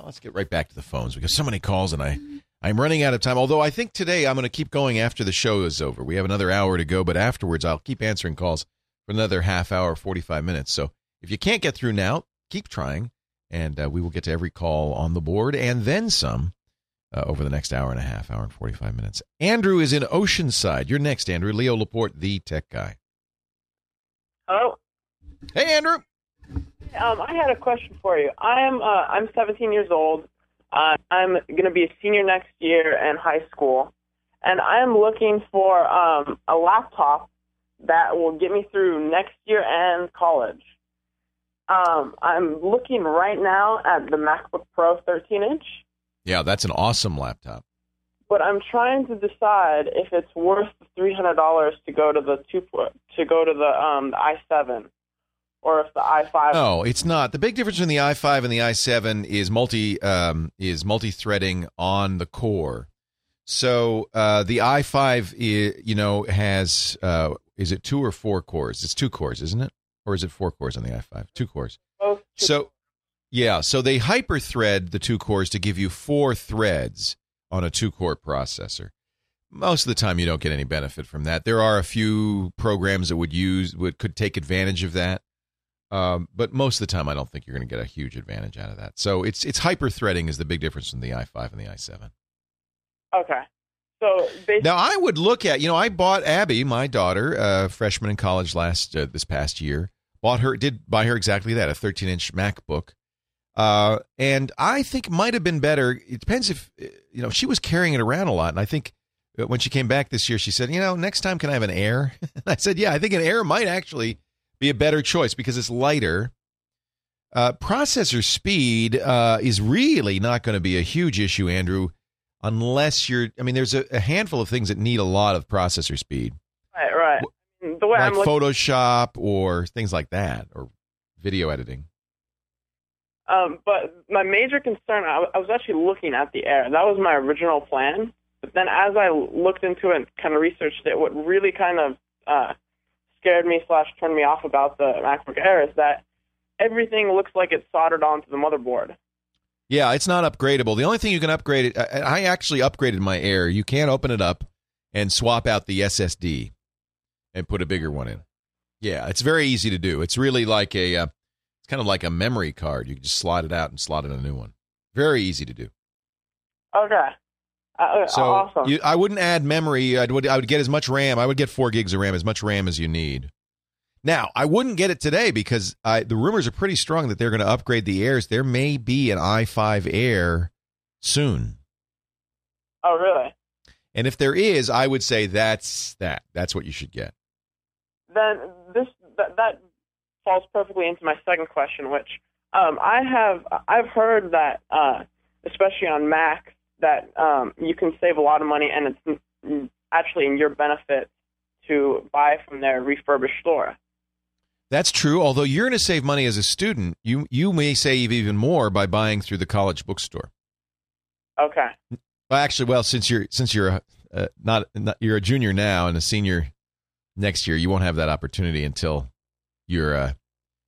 Well, let's get right back to the phones because so many calls and I I'm running out of time. Although I think today I'm going to keep going after the show is over. We have another hour to go, but afterwards I'll keep answering calls for another half hour, 45 minutes. So if you can't get through now, keep trying, and uh, we will get to every call on the board and then some uh, over the next hour and a half, hour and 45 minutes. Andrew is in Oceanside. You're next, Andrew. Leo Laporte, the tech guy. Hello. Hey, Andrew. Um, I had a question for you. I am uh, I'm 17 years old. Uh, I'm going to be a senior next year in high school, and I am looking for um, a laptop that will get me through next year and college. Um, I'm looking right now at the MacBook Pro 13 inch, Yeah, that's an awesome laptop. but I'm trying to decide if it's worth the $300 to go to the two to go to the um the i7 or if the i5 No, it's not. The big difference between the i5 and the i7 is multi um, is multi-threading on the core. So uh, the i5, i- you know, has uh, is it two or four cores? It's two cores, isn't it? Or is it four cores on the i5? Two cores. both So yeah, so they hyper-thread the two cores to give you four threads on a two-core processor. Most of the time, you don't get any benefit from that. There are a few programs that would use would could take advantage of that. Um, but most of the time, I don't think you're going to get a huge advantage out of that. So it's it's hyper threading is the big difference in the i5 and the i7. Okay. So basically, Now I would look at you know I bought Abby, my daughter, uh, freshman in college last uh, this past year. Bought her did buy her exactly that a 13 inch MacBook, uh, and I think might have been better. It depends if uh, you know she was carrying it around a lot, and I think uh, when she came back this year, she said, you know, next time can I have an Air? [laughs] I said, yeah, I think an Air might actually be a better choice because it's lighter. Uh, processor speed uh, is really not going to be a huge issue, Andrew, unless you're. I mean, there's a, a handful of things that need a lot of processor speed, right, right. The way like I'm looking, Photoshop or things like that, or video editing. um, but my major concern, I, I was actually looking at the Air. That was my original plan. But then as I looked into it and kind of researched it, what really kind of uh, scared me slash turned me off about the MacBook Air is that everything looks like it's soldered onto the motherboard. Yeah, it's not upgradable. The only thing you can upgrade it, I actually upgraded my Air. You can't open it up and swap out the SSD and put a bigger one in. Yeah, it's very easy to do. It's really like a, uh, it's kind of like a memory card. You can just slide it out and slot in a new one. Very easy to do. Okay. Uh, So awesome. you, I wouldn't add memory. I would I would get as much RAM. I would get four gigs of RAM, as much RAM as you need. Now I wouldn't get it today because I, the rumors are pretty strong that they're going to upgrade the Airs. There may be an i5 Air soon, oh, really? and if there is, I would say that's that. That's what you should get. then this that, that falls perfectly into my second question, which um, I have I've heard that uh, especially on Mac that um, you can save a lot of money, and it's actually in your benefit to buy from their refurbished store. That's true. Although you're going to save money as a student, you you may save even more by buying through the college bookstore. Okay. Well, actually, well, since you're since you're uh, not, not you're a junior now and a senior next year, you won't have that opportunity until you're uh,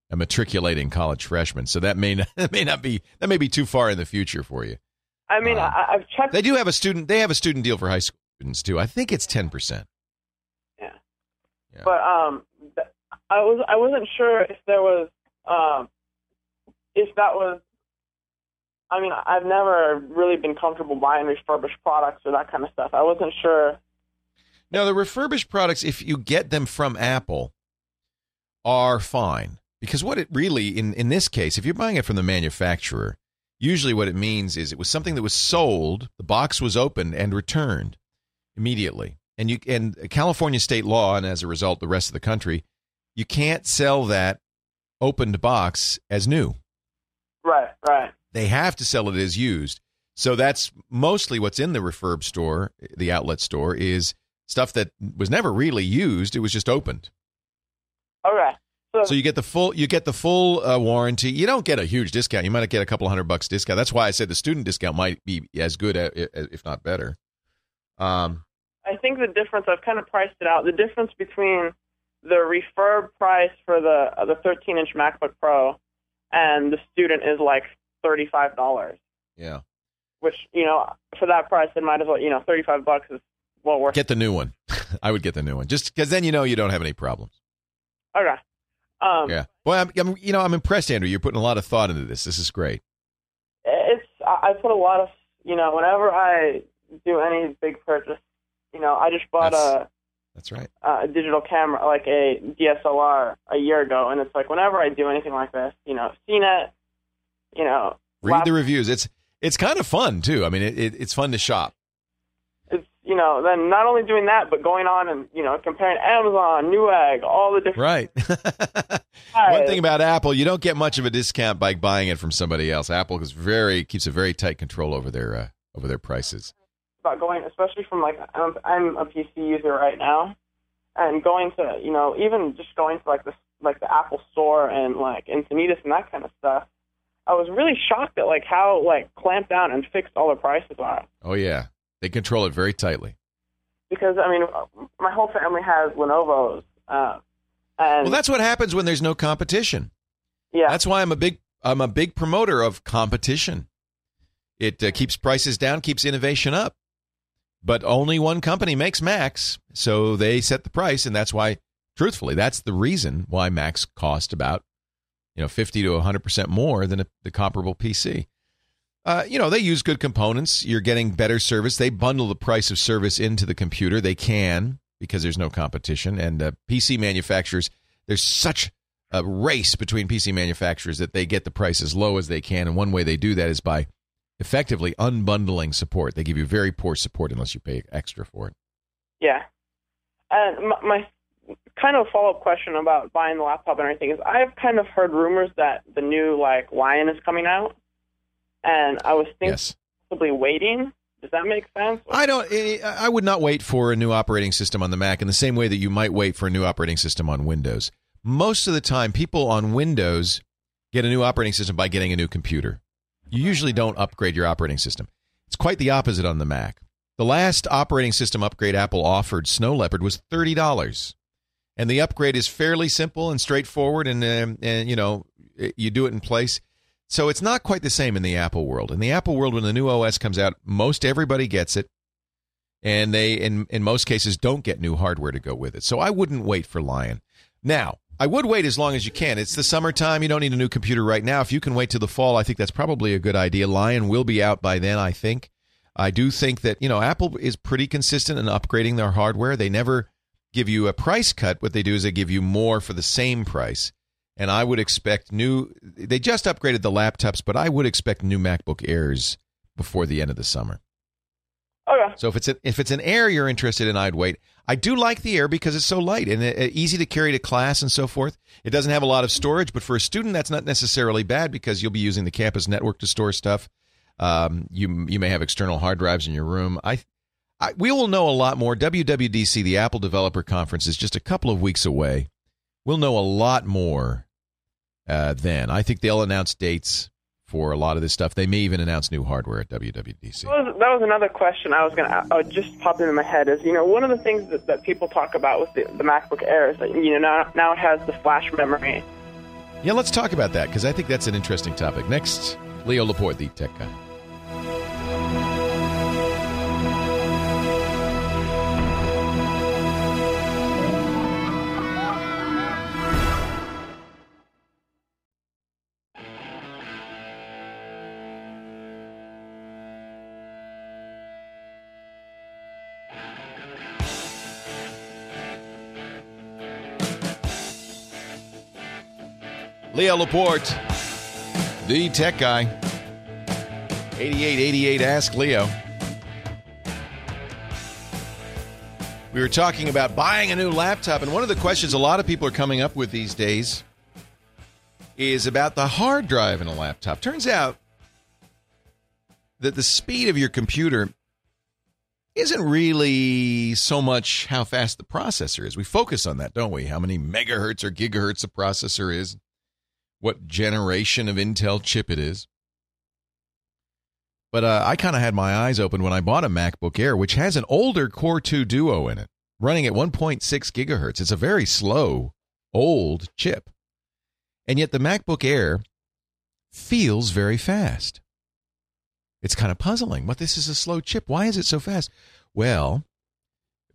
a matriculating college freshman. So that may not, [laughs] that may not be that may be too far in the future for you. I mean, Um, I, I've checked. They do have a student. They have a student deal for high school students too. I think it's ten percent. Yeah. But um, I was I wasn't sure if there was um, if that was. I mean, I've never really been comfortable buying refurbished products or that kind of stuff. I wasn't sure. Now, the refurbished products, if you get them from Apple, are fine because what it really in in this case, if you're buying it from the manufacturer, usually what it means is it was something that was sold, the box was opened and returned immediately, and you and California state law, and as a result, the rest of the country, you can't sell that opened box as new. Right, right. They have to sell it as used. So that's mostly what's in the refurb store, the outlet store, is stuff that was never really used. It was just opened. Okay. So, So you get the full you get the full uh, warranty. You don't get a huge discount. You might get a couple hundred bucks discount. That's why I said the student discount might be as good, uh, if not better. Um, I think the difference I've kind of priced it out. The difference between the refurb price for the uh, the 13 inch MacBook Pro and the student is like thirty five dollars. yeah, Which you know, for that price, it might as well you know thirty five bucks is well worth. get the new one. [laughs] I would get the new one just because then you know you don't have any problems. Okay. Um, Yeah. Well, I'm, I'm you know I'm impressed, Andrew. You're putting a lot of thought into this. This is great. it's I put a lot of you know whenever I do any big purchase, you know, I just bought That's- a That's right. a digital camera, like a DSLR, a year ago, and it's like whenever I do anything like this, you know, CNET, you know, Read the reviews. It's it's kind of fun too. I mean, it, it, it's fun to shop. You know, then not only doing that, but going on and you know comparing Amazon, Newegg, all the different. Right. [laughs] One thing about Apple, you don't get much of a discount by buying it from somebody else. Apple is very keeps a very tight control over their uh, over their prices. about going, especially from like I'm, I'm a PC user right now, and going to you know even just going to like the like the Apple Store and like Encinitas and that kind of stuff. I was really shocked at like how like clamped down and fixed all the prices are. Oh yeah, they control it very tightly. Because I mean, my whole family has Lenovo's, uh, and Well, that's what happens when there's no competition. yeah, That's why I'm a big I'm a big promoter of competition. It uh, keeps prices down, keeps innovation up. But only one company makes Macs, so they set the price, and that's why, truthfully, that's the reason why Macs cost about you know 50 to 100 percent more than a, the comparable PC. Uh, you know they use good components. You're getting better service. They bundle the price of service into the computer. They can because there's no competition. And uh, PC manufacturers, there's such a race between PC manufacturers that they get the price as low as they can. And one way they do that is by effectively unbundling support. They give you very poor support unless you pay extra for it. Yeah. And my, my kind of follow up question about buying the laptop and everything is I've kind of heard rumors that the new like Lion is coming out, and I was thinking Yes. possibly waiting. Does that make sense? I don't. eh, I would not wait for a new operating system on the Mac in the same way that you might wait for a new operating system on Windows. Most of the time, people on Windows get a new operating system by getting a new computer. You usually don't upgrade your operating system. It's quite the opposite on the Mac. The last operating system upgrade Apple offered, Snow Leopard, was thirty dollars, and the upgrade is fairly simple and straightforward, and um, and you know you do it in place. So it's not quite the same in the Apple world. In the Apple world, when the new OS comes out, most everybody gets it, and they in in most cases don't get new hardware to go with it. So I wouldn't wait for Lion. Now, I would wait as long as you can. It's the summertime. You don't need a new computer right now. If you can wait till the fall, I think that's probably a good idea. Lion will be out by then, I think. I do think that, you know, Apple is pretty consistent in upgrading their hardware. They never give you a price cut. What they do is they give you more for the same price. And I would expect new they just upgraded the laptops, but I would expect new MacBook Airs before the end of the summer. Okay. So if it's a, if it's an Air you're interested in, I'd wait. I do like the Air because it's so light and uh, easy to carry to class and so forth. It doesn't have a lot of storage, but for a student, that's not necessarily bad because you'll be using the campus network to store stuff. Um, you you may have external hard drives in your room. I, I we will know a lot more. WWDC, the Apple Developer Conference, is just a couple of weeks away. We'll know a lot more uh, then. I think they'll announce dates for a lot of this stuff. They may even announce new hardware at WWDC. That was, that was another question I was going to just pop into my head. Is you know one of the things that, that people talk about with the, the MacBook Air is that you know now now it has the flash memory. Yeah, let's talk about that because I think that's an interesting topic. Next, Leo Laporte, the tech guy. Leo Laporte, the tech guy. 8888 Ask Leo. We were talking about buying a new laptop, and one of the questions a lot of people are coming up with these days is about the hard drive in a laptop. Turns out that the speed of your computer isn't really so much how fast the processor is. We focus on that, don't we? How many megahertz or gigahertz a processor is, what generation of Intel chip it is. But uh, I kind of had my eyes open when I bought a MacBook Air, which has an older Core 2 Duo in it, running at 1.6 gigahertz. It's a very slow, old chip. And yet the MacBook Air feels very fast. It's kind of puzzling. But this is a slow chip. Why is it so fast? Well,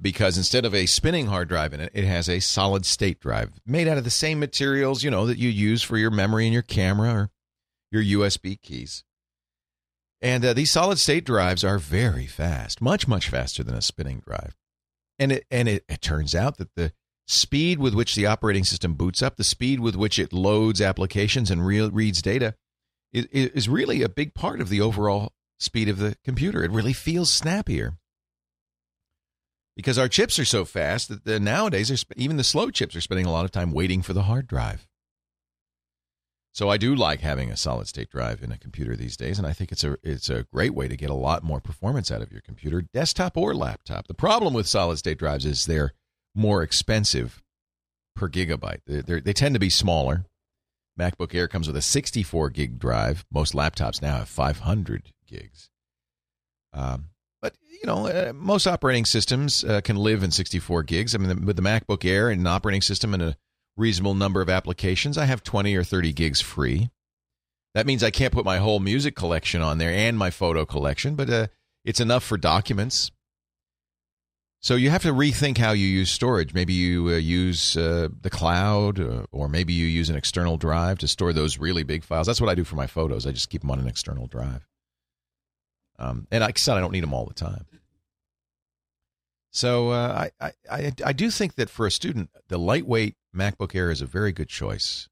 because instead of a spinning hard drive in it, it has a solid state drive made out of the same materials, you know, that you use for your memory and your camera or your USB keys. And uh, these solid state drives are very fast, much, much faster than a spinning drive. And it and it, it turns out that the speed with which the operating system boots up, the speed with which it loads applications and re- reads data, is, is really a big part of the overall speed of the computer. It really feels snappier because our chips are so fast that nowadays even the slow chips are spending a lot of time waiting for the hard drive. So I do like having a solid state drive in a computer these days, and I think it's a it's a great way to get a lot more performance out of your computer, desktop or laptop. The problem with solid state drives is they're more expensive per gigabyte. They're, they tend to be smaller. MacBook Air comes with a 64 gig drive. Most laptops now have 500 gigs. Um, but you know, uh, most operating systems uh, can live in 64 gigs. I mean, with the MacBook Air and an operating system and a reasonable number of applications, I have 20 or 30 gigs free. That means I can't put my whole music collection on there and my photo collection, but uh, it's enough for documents. So you have to rethink how you use storage. Maybe you uh, use uh, the cloud, or maybe you use an external drive to store those really big files. That's what I do for my photos. I just keep them on an external drive. Um, and like I said, I don't need them all the time. So uh, I, I, I do think that for a student, the lightweight MacBook Air is a very good choice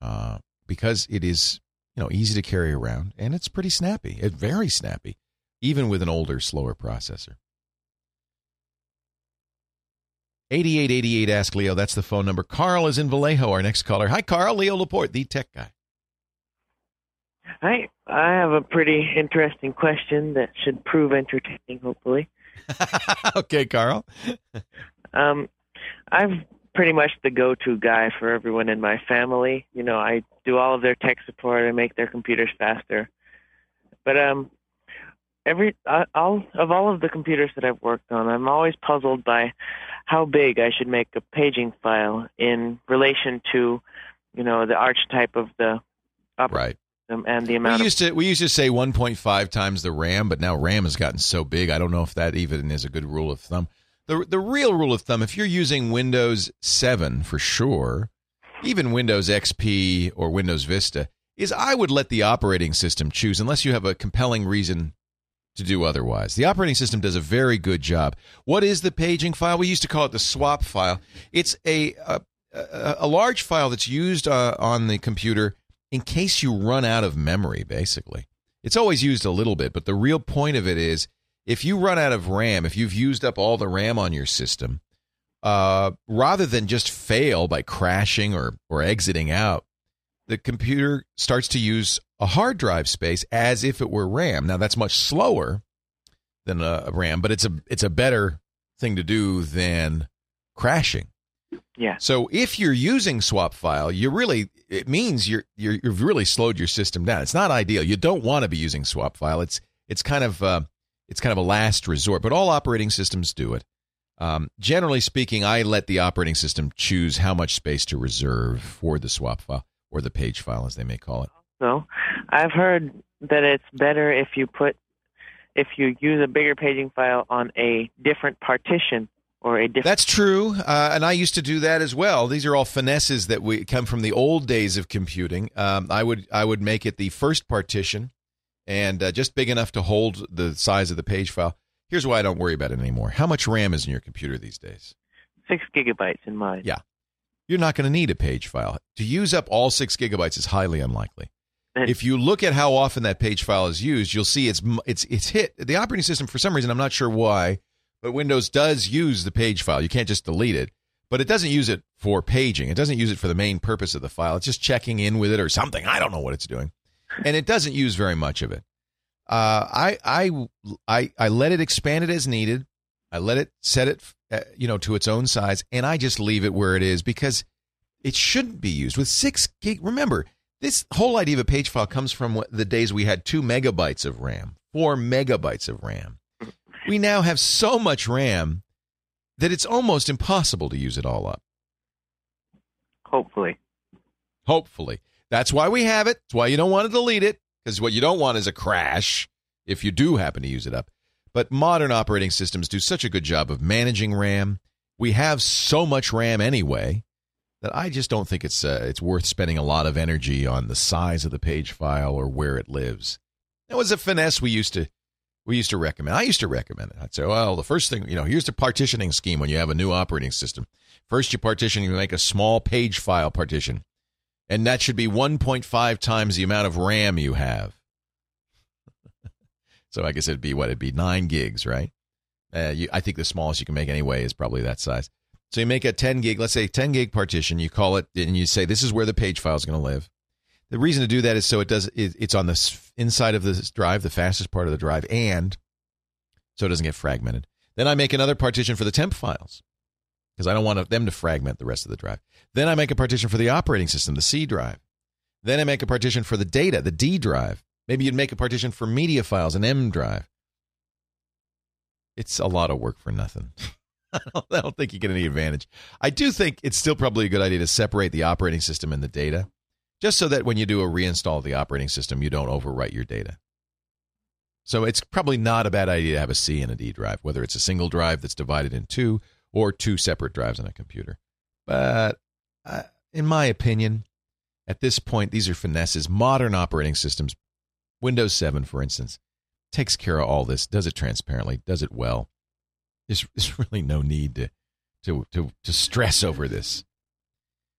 uh, because it is you know easy to carry around and it's pretty snappy. It's very snappy, even with an older, slower processor. 8888 Ask Leo. That's the phone number. Carl is in Vallejo, our next caller. Hi, Carl. Leo Laporte, the tech guy. Hi. I have a pretty interesting question that should prove entertaining, hopefully. [laughs] okay, Carl. um, I'm pretty much the go-to guy for everyone in my family. You know, I do all of their tech support. I make their computers faster. But um, every uh, all of all of the computers that I've worked on, I'm always puzzled by how big I should make a paging file in relation to, you know, the archetype of the right and the amount. We used to we used to say 1.5 times the RAM, but now RAM has gotten so big. I don't know if that even is a good rule of thumb. the The real rule of thumb, if you're using Windows 7 for sure, even Windows XP or Windows Vista, is I would let the operating system choose unless you have a compelling reason to do otherwise. The operating system does a very good job. What is the paging file? We used to call it the swap file. It's a a, a large file that's used uh, on the computer in case you run out of memory, basically. It's always used a little bit, but the real point of it is if you run out of RAM, if you've used up all the RAM on your system, uh, rather than just fail by crashing or, or exiting out, the computer starts to use a hard drive space as if it were RAM. Now that's much slower than a RAM, but it's a it's a better thing to do than crashing. Yeah. So if you're using swap file, you really it means you're, you're you've really slowed your system down. It's not ideal. You don't want to be using swap file. It's it's kind of uh, it's kind of a last resort, but all operating systems do it. Um, generally speaking, I let the operating system choose how much space to reserve for the swap file or the page file, as they may call it. So, I've heard that it's better if you put if you use a bigger paging file on a different partition or a different. That's true, uh, and I used to do that as well. These are all finesses that we come from the old days of computing. Um, I would I would make it the first partition, and uh, just big enough to hold the size of the page file. Here's why I don't worry about it anymore. How much RAM is in your computer these days? Six gigabytes in mine. Yeah, you're not going to need a page file to use up all six gigabytes is highly unlikely. If you look at how often that page file is used, you'll see it's it's it's hit the operating system for some reason. I'm not sure why but Windows does use the page file. You can't just delete it, but it doesn't use it for paging. It doesn't use it for the main purpose of the file. It's just checking in with it or something. I don't know what it's doing, and it doesn't use very much of it. Uh, I I I I let it expand it as needed. I let it set it, uh, you know, to its own size, and I just leave it where it is because it shouldn't be used with six gig. Remember, this whole idea of a page file comes from the days we had two megabytes of RAM, four megabytes of RAM we now have so much RAM that it's almost impossible to use it all up. Hopefully. Hopefully. That's why we have it. That's why you don't want to delete it, because what you don't want is a crash if you do happen to use it up. But modern operating systems do such a good job of managing RAM. We have so much RAM anyway that I just don't think it's uh, it's worth spending a lot of energy on the size of the page file or where it lives. That was a finesse we used to we used to recommend. I used to recommend it. I'd say, well, the first thing, you know, here's the partitioning scheme when you have a new operating system. First, you partition, you make a small page file partition, and that should be 1.5 times the amount of RAM you have. [laughs] so I guess it'd be what? It'd be nine gigs, right? Uh, you, I think the smallest you can make anyway is probably that size. So you make a 10 gig, let's say 10 gig partition. You call it, and you say this is where the page file is going to live. The reason to do that is so it does it, it's on the inside of the drive, the fastest part of the drive, and so it doesn't get fragmented. Then I make another partition for the temp files because I don't want them to fragment the rest of the drive. Then I make a partition for the operating system, the C drive. Then I make a partition for the data, the D drive. Maybe you'd make a partition for media files, an M drive. It's a lot of work for nothing. [laughs] I don't think you get any advantage. I do think it's still probably a good idea to separate the operating system and the data just so that when you do a reinstall of the operating system, you don't overwrite your data. So it's probably not a bad idea to have a C and a D drive, whether it's a single drive that's divided in two or two separate drives on a computer. But uh, in my opinion, at this point, these are finesses. Modern operating systems, Windows 7, for instance, takes care of all this, does it transparently, does it well. There's, there's [laughs] really no need to, to, to, to stress over this.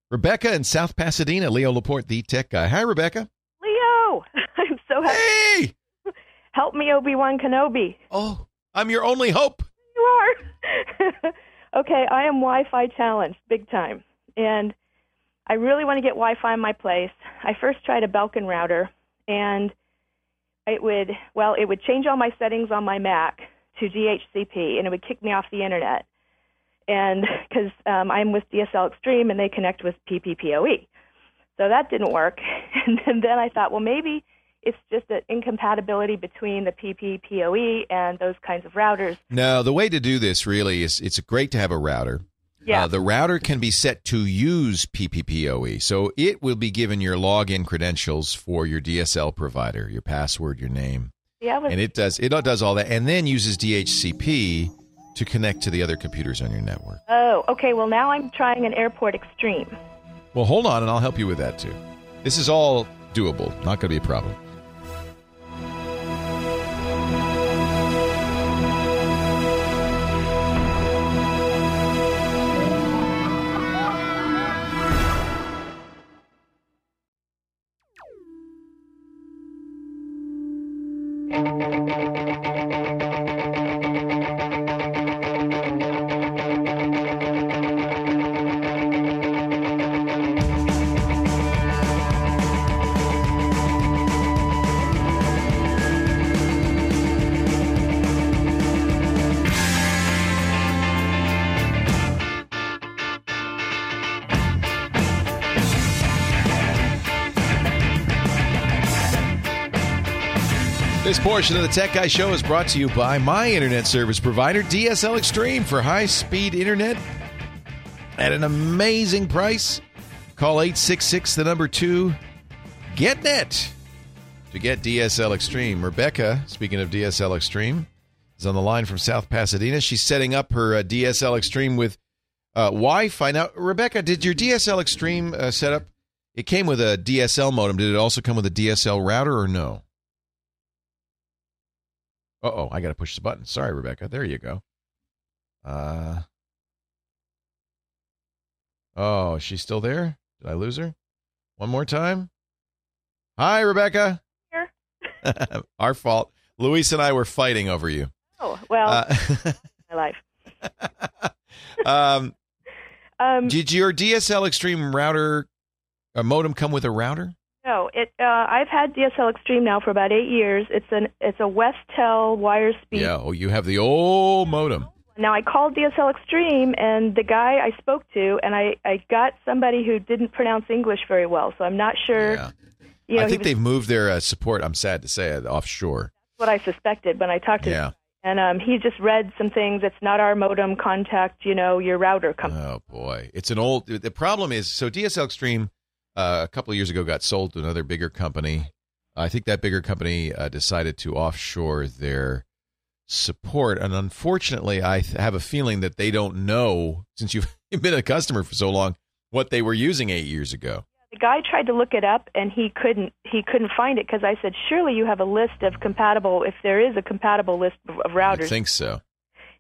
Rebecca in South Pasadena, Leo Laporte, the tech guy. Hi, Rebecca. Leo, [laughs] I'm so happy. Hey! Help me, Obi Wan Kenobi. Oh, I'm your only hope. You are. [laughs] okay, I am Wi Fi challenged, big time. And I really want to get Wi Fi in my place. I first tried a Belkin router, and it would, well, it would change all my settings on my Mac to DHCP, and it would kick me off the internet and because um, I'm with DSL Extreme and they connect with PPPoE. So that didn't work. [laughs] And then I thought, well, maybe it's just an incompatibility between the PPPoE and those kinds of routers. No, the way to do this really is it's great to have a router. Yeah. Uh, the router can be set to use PPPoE. So it will be given your login credentials for your DSL provider, your password, your name. Yeah, was- and it does it does all that and then uses DHCP to connect to the other computers on your network. Oh, okay. Well, now I'm trying an Airport Extreme. Well, hold on, and I'll help you with that too. This is all doable, not going to be a problem. Portion of the Tech Guy Show is brought to you by my internet service provider, DSL Extreme, for high speed internet at an amazing price. Call 866 the number 2 GetNet to get DSL Extreme. Rebecca, speaking of DSL Extreme, is on the line from South Pasadena. She's setting up her uh, DSL Extreme with uh, Wi-Fi. Now, Rebecca, did your DSL Extreme uh, setup? It came with a DSL modem. Did it also come with a DSL router or no? Uh oh, I got to push the button. Sorry, Rebecca. There you go. Uh. Oh, she's still there? Did I lose her? One more time. Hi, Rebecca. Here. [laughs] Our fault. Luis and I were fighting over you. Oh well, Uh, [laughs] my life. [laughs] um, Um, did your DSL Extreme router uh, modem come with a router? No, it. Uh, I've had DSL Extreme now for about eight years. It's an it's a Westel wire speed. Yeah. Oh, you have the old modem. Now I called DSL Extreme, and the guy I spoke to, and I I got somebody who didn't pronounce English very well, so I'm not sure. Yeah. You know, I think was- they've moved their uh, support. I'm sad to say offshore. what I suspected when I talked to Yeah. him. And um, he just read some things. It's not our modem. Contact, you know, your router company. Oh boy, it's an old. The problem is, so DSL Extreme uh, a couple of years ago got sold to another bigger company. I think that bigger company uh, decided to offshore their support, and unfortunately, I th- have a feeling that they don't know since you've [laughs] been a customer for so long what they were using eight years ago. The guy tried to look it up, and he couldn't. He couldn't find it because I said, surely you have a list of compatible. If there is a compatible list of, of I routers, think so.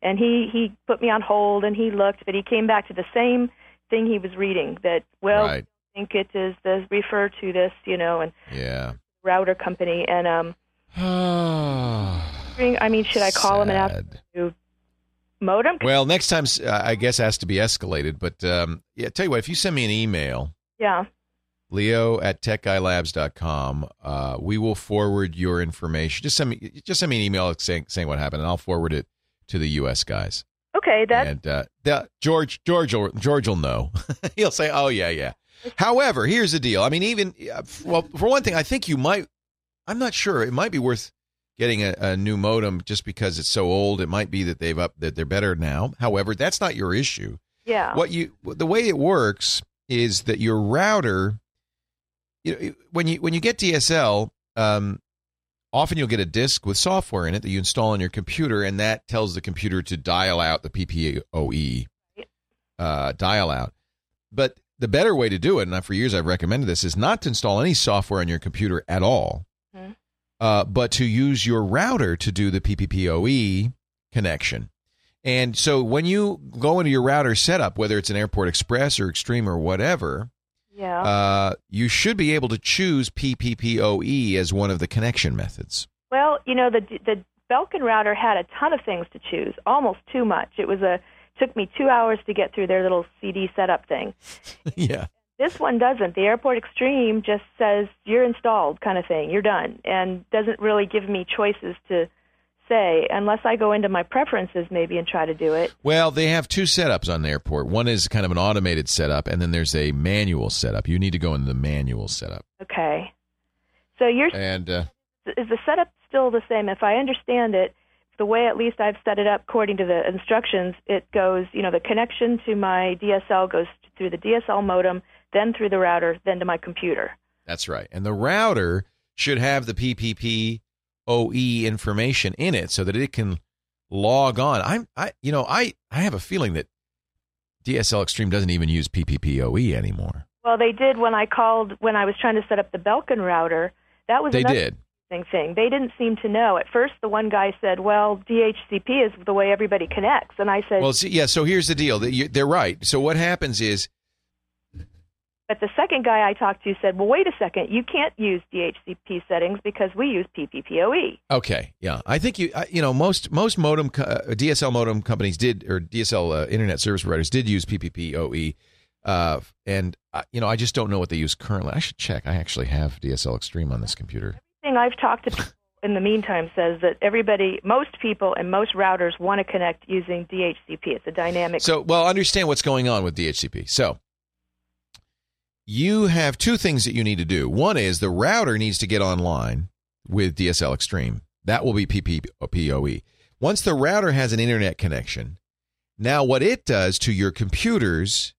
and he he put me on hold, and he looked, but he came back to the same thing he was reading. That well, Right. I think it is the refer to this, you know, and Yeah. router company, and um. [sighs] I mean, should I call him and ask him to modem? Well, next time uh, I guess has to be escalated. But um, yeah, tell you what, if you send me an email, Yeah. Leo at techguylabs.com, uh, we will forward your information. Just send me just send me an email saying saying what happened, and I'll forward it to the U.S. guys. Okay, that and uh, the, George George will, George will know. [laughs] He'll say, "Oh yeah, yeah." However, here's the deal. I mean, even uh, well, for one thing, I think you might. I'm not sure. It might be worth getting a, a new modem just because it's so old. It might be that they've up that they're better now. However, that's not your issue. yeah. What you the way it works is that your router, you know, when you when you get DSL, um, often you'll get a disk with software in it that you install on your computer, and that tells the computer to dial out the PPPoE uh, dial out. But the better way to do it, and for years I've recommended this, is not to install any software on your computer at all, Mhm. uh, but to use your router to do the PPPoE connection. And so when you go into your router setup, whether it's an Airport Express or Extreme or whatever, Yeah. uh, you should be able to choose PPPoE as one of the connection methods. Well, you know, the the Belkin router had a ton of things to choose, almost too much. It was a took me two hours to get through their little CD setup thing. [laughs] yeah. This one doesn't. The Airport Extreme just says you're installed, kind of thing. You're done, and doesn't really give me choices to say unless I go into my preferences maybe and try to do it. Well, they have two setups on the airport. One is kind of an automated setup, and then there's a manual setup. You need to go into the manual setup. Okay. So you're And uh, is the setup still the same? If I understand it, the way at least I've set it up according to the instructions, it goes, you know, the connection to my DSL goes through the DSL modem, then through the router, then to my computer. that's right. And the router should have the PPPoE E information in it so that it can log on. I'm, I, you know, I, I have a feeling that DSL Extreme doesn't even use PPPoE E anymore. Well, they did when I called when I was trying to set up the Belkin router. That was They another did. Thing. They didn't seem to know. At first, the one guy said, "Well, DHCP is the way everybody connects," and I said, Well, see, yeah. So here's the deal. They're right. So what happens is But the second guy I talked to said, "Well, wait a second. You can't use DHCP settings because we use PPPoE." Okay, yeah, I think you you know most most modem uh, DSL modem companies did or DSL uh, internet service providers did use PPPoE, uh, and uh, you know I just don't know what they use currently. I should check. I actually have DSL Extreme on this computer. I've talked to people in the meantime says that everybody, most people, and most routers want to connect using DHCP. It's a dynamic. So, well, understand what's going on with DHCP. So, you have two things that you need to do. One is the router needs to get online with DSL Extreme. That will be PPPoE. Once the router has an internet connection, now what it does to your computers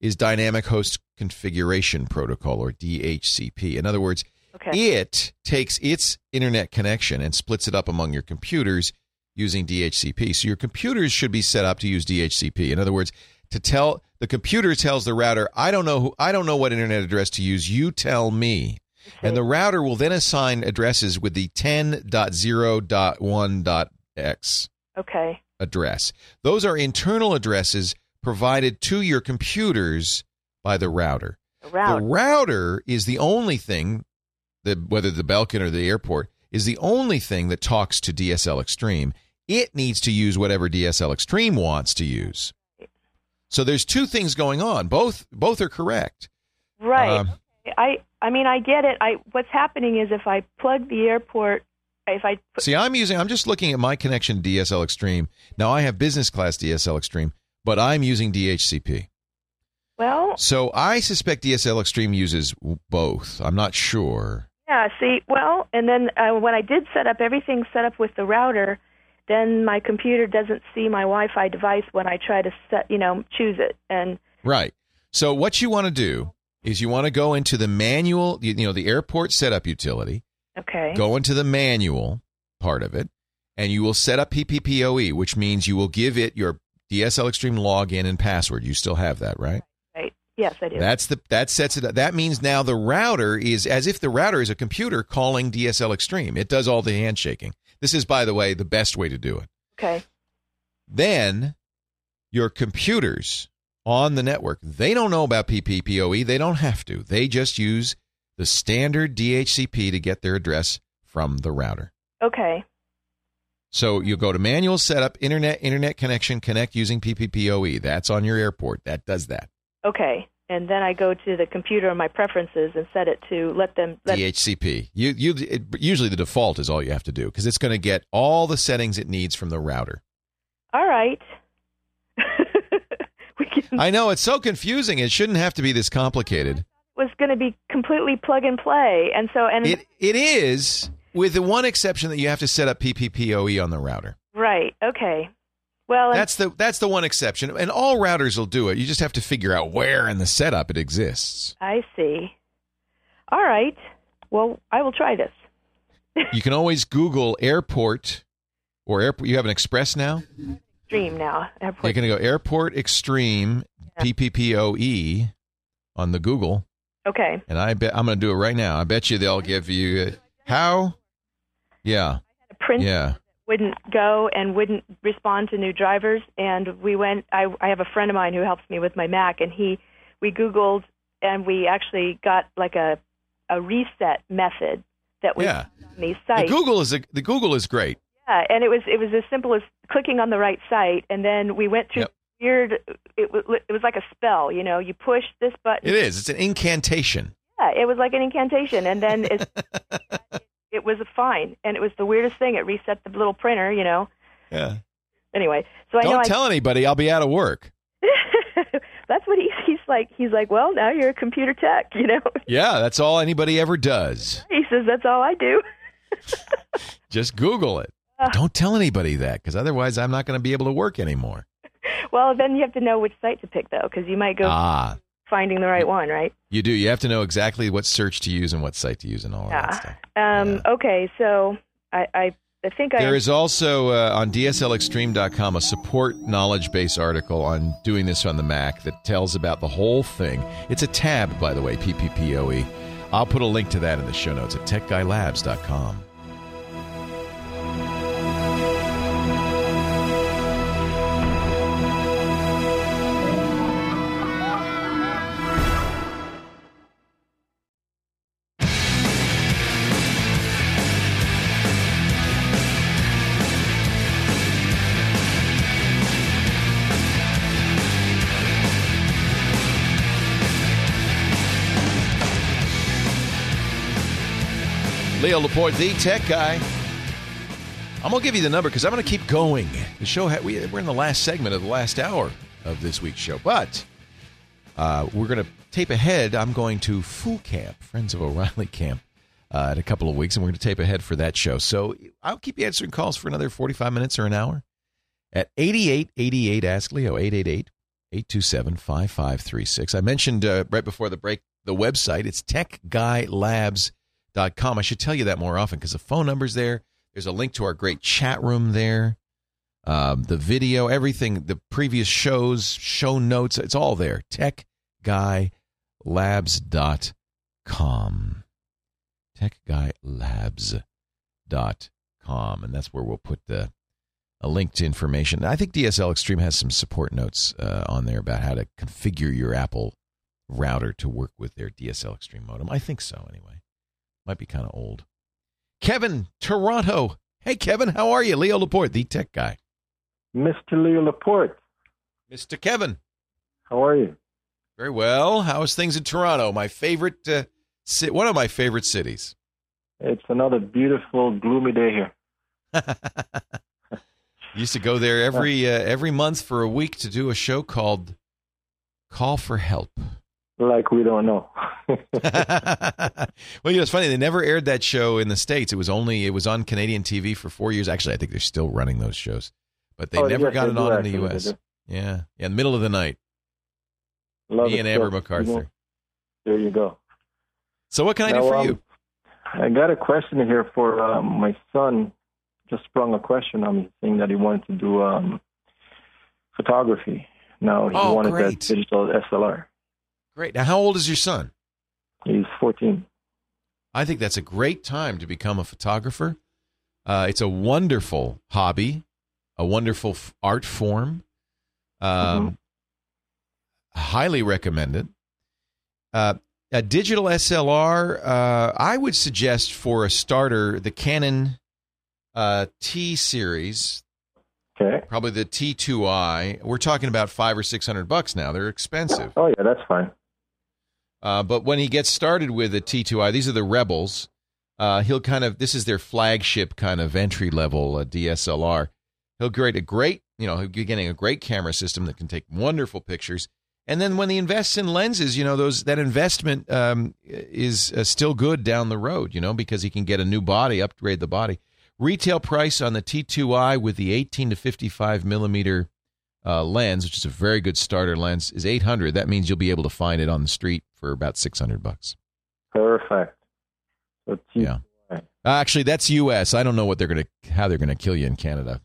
is dynamic host configuration protocol or DHCP. In other words, Okay. it takes its internet connection and splits it up among your computers using DHCP. So your computers should be set up to use DHCP. In other words, to tell the computer tells the router, I don't know who I don't know what internet address to use. You tell me. And the router will then assign addresses with the 10.0.1.x Okay. address. Those are internal addresses provided to your computers by the router. The route. The router is the only thing that whether the Belkin or the airport is the only thing that talks to DSL Extreme. It needs to use whatever DSL Extreme wants to use. So there's two things going on. Both both are correct. Right. Um, I I mean I get it. I what's happening is if I plug the airport if I put, See, I'm using I'm just looking at my connection to DSL Extreme. Now I have business class DSL Extreme, but I'm using DHCP. well So I suspect DSL Extreme uses both. I'm not sure. Yeah see well and then uh, when I did set up everything set up with the router, then my computer doesn't see my Wi-Fi device when I try to set you know choose it and Right. So what you want to do is you want to go into the manual, you you know, the airport setup utility, okay go into the manual part of it, and you will set up PPPoE, which means you will give it your DSL Extreme login and password. You still have that, right? Yes I do That's the that sets it up. That means now the router is as if the router is a computer calling DSL Extreme. It does all the handshaking. This is, by the way, the best way to do it. okay Then your computers on the network, they don't know about PPPoE. They don't have to. They just use the standard DHCP to get their address from the router. okay So you go to manual setup, internet, internet connection, connect using PPPoE. That's on your airport. That does that. Okay and then I go to the computer and my preferences and set it to let them let DHCP. You, you, it, usually the default is all you have to do because it's going to get all the settings it needs from the router. all right [laughs] I know it's so confusing. It shouldn't have to be this complicated. was going to be completely plug and play and so and It it is with the one exception that you have to set up PPPoE on the router. right okay well That's the that's the one exception, and all routers will do it. You just have to figure out where in the setup it exists. I see. All right. Well, I will try this. You can always Google airport or airport. You have an Express now. Dream now. You're Airport. going to go airport extreme PPPoE on the Google, Okay. and I bet I'm going to do it right now. I bet you they'll give you uh, how. Yeah. Yeah. Wouldn't go and wouldn't respond to new drivers, and we went. I I have a friend of mine who helps me with my Mac, and he we Googled and we actually got like a a reset method that we Yeah. on these The sites. Google is a, the Google is great. Yeah, and it was it was as simple as clicking on the right site, and then we went through Yep. weird. It was it was like a spell, you know. You push this button. It is. It's an incantation. Yeah, it was like an incantation, and then [laughs] it, it was a fine, and it was the weirdest thing. It reset the little printer, you know. Yeah. Anyway, so I Don't I, tell anybody. I'll be out of work. [laughs] that's what he's he's like. He's like, well, now you're a computer tech, you know. [laughs] Yeah, that's all anybody ever does. he says that's all I do. [laughs] Just Google it. Uh. Don't tell anybody that because otherwise I'm not going to be able to work anymore. Well, then you have to know which site to pick, though, because you might go Ah, finding the right one, right? you do. You have to know exactly what search to use and what site to use and all of that stuff. Um, Okay, so I, I, I think I. There is also uh, on DSLExtreme.com a support knowledge base article on doing this on the Mac that tells about the whole thing. It's a tab, by the way, PPPoE. I'll put a link to that in the show notes at techguylabs.com. Leo Laporte, the tech guy. I'm gonna give you the number because I'm gonna keep going. The show ha- we, we're in the last segment of the last hour of this week's show, but uh, we're gonna tape ahead. I'm going to Foo Camp, Friends of O'Reilly Camp, uh, in a couple of weeks, and we're going to tape ahead for that show. So I'll keep answering calls for another 45 minutes or an hour at 8888 Ask Leo, 888 827 5536. I mentioned uh, right before the break the website. It's techguylabs.com. I should tell you that more often because the phone number's there. There's a link to our great chat room there. Um, the video, everything, the previous shows, show notes, it's all there. Techguylabs.com. Techguylabs.com. And that's where we'll put the a link to information. I think DSL Extreme has some support notes uh, on there about how to configure your Apple router to work with their DSL Extreme modem. I think so, anyway. Might be kind of old. Kevin, Toronto. Hey, Kevin, how are you? Leo Laporte, the tech guy. Mr. Leo Laporte. Mr. Kevin. How are you? Very well. How's things in Toronto? My favorite, uh, one of my favorite cities. It's another beautiful, gloomy day here. [laughs] Used to go there every uh, every month for a week to do a show called Call for Help. Like we don't know. [laughs] [laughs] well, you know, it's funny. They never aired that show in the states. It was only it was on Canadian TV for four years. Actually, I think they're still running those shows, but they Oh, never yes, got they it on in the U.S. Yeah, yeah, in the middle of the night. Love Me and Amber so, MacArthur. you know, there you go. So, what can I do for um, you? I got a question here for um, my son. Just sprung a question on me, saying that he wanted to do um, photography. Now he Oh, wanted great. that digital SLR. Great. Now, how old is your son? He's 14. I think that's a great time to become a photographer. Uh, it's a wonderful hobby, a wonderful f- art form. Um, Highly recommended. Uh, a digital SLR, uh, I would suggest for a starter the Canon uh, T series. Okay. Probably the T2i. We're talking about five or six hundred bucks now. They're expensive. Oh yeah, that's fine. Uh, but when he gets started with the T2i, these are the Rebels. Uh, he'll kind of this is their flagship kind of entry level uh, DSLR. He'll create a great, you know, getting a great camera system that can take wonderful pictures. And then when he invests in lenses, you know, those that investment um, is uh, still good down the road, you know, because he can get a new body, upgrade the body. Retail price on the T2i with the 18 to 55 millimeter uh, lens, which is a very good starter lens, is 800. That means you'll be able to find it on the street for about 600 bucks. Perfect. So Yeah. Actually, that's U.S. I don't know what they're gonna how they're gonna kill you in Canada.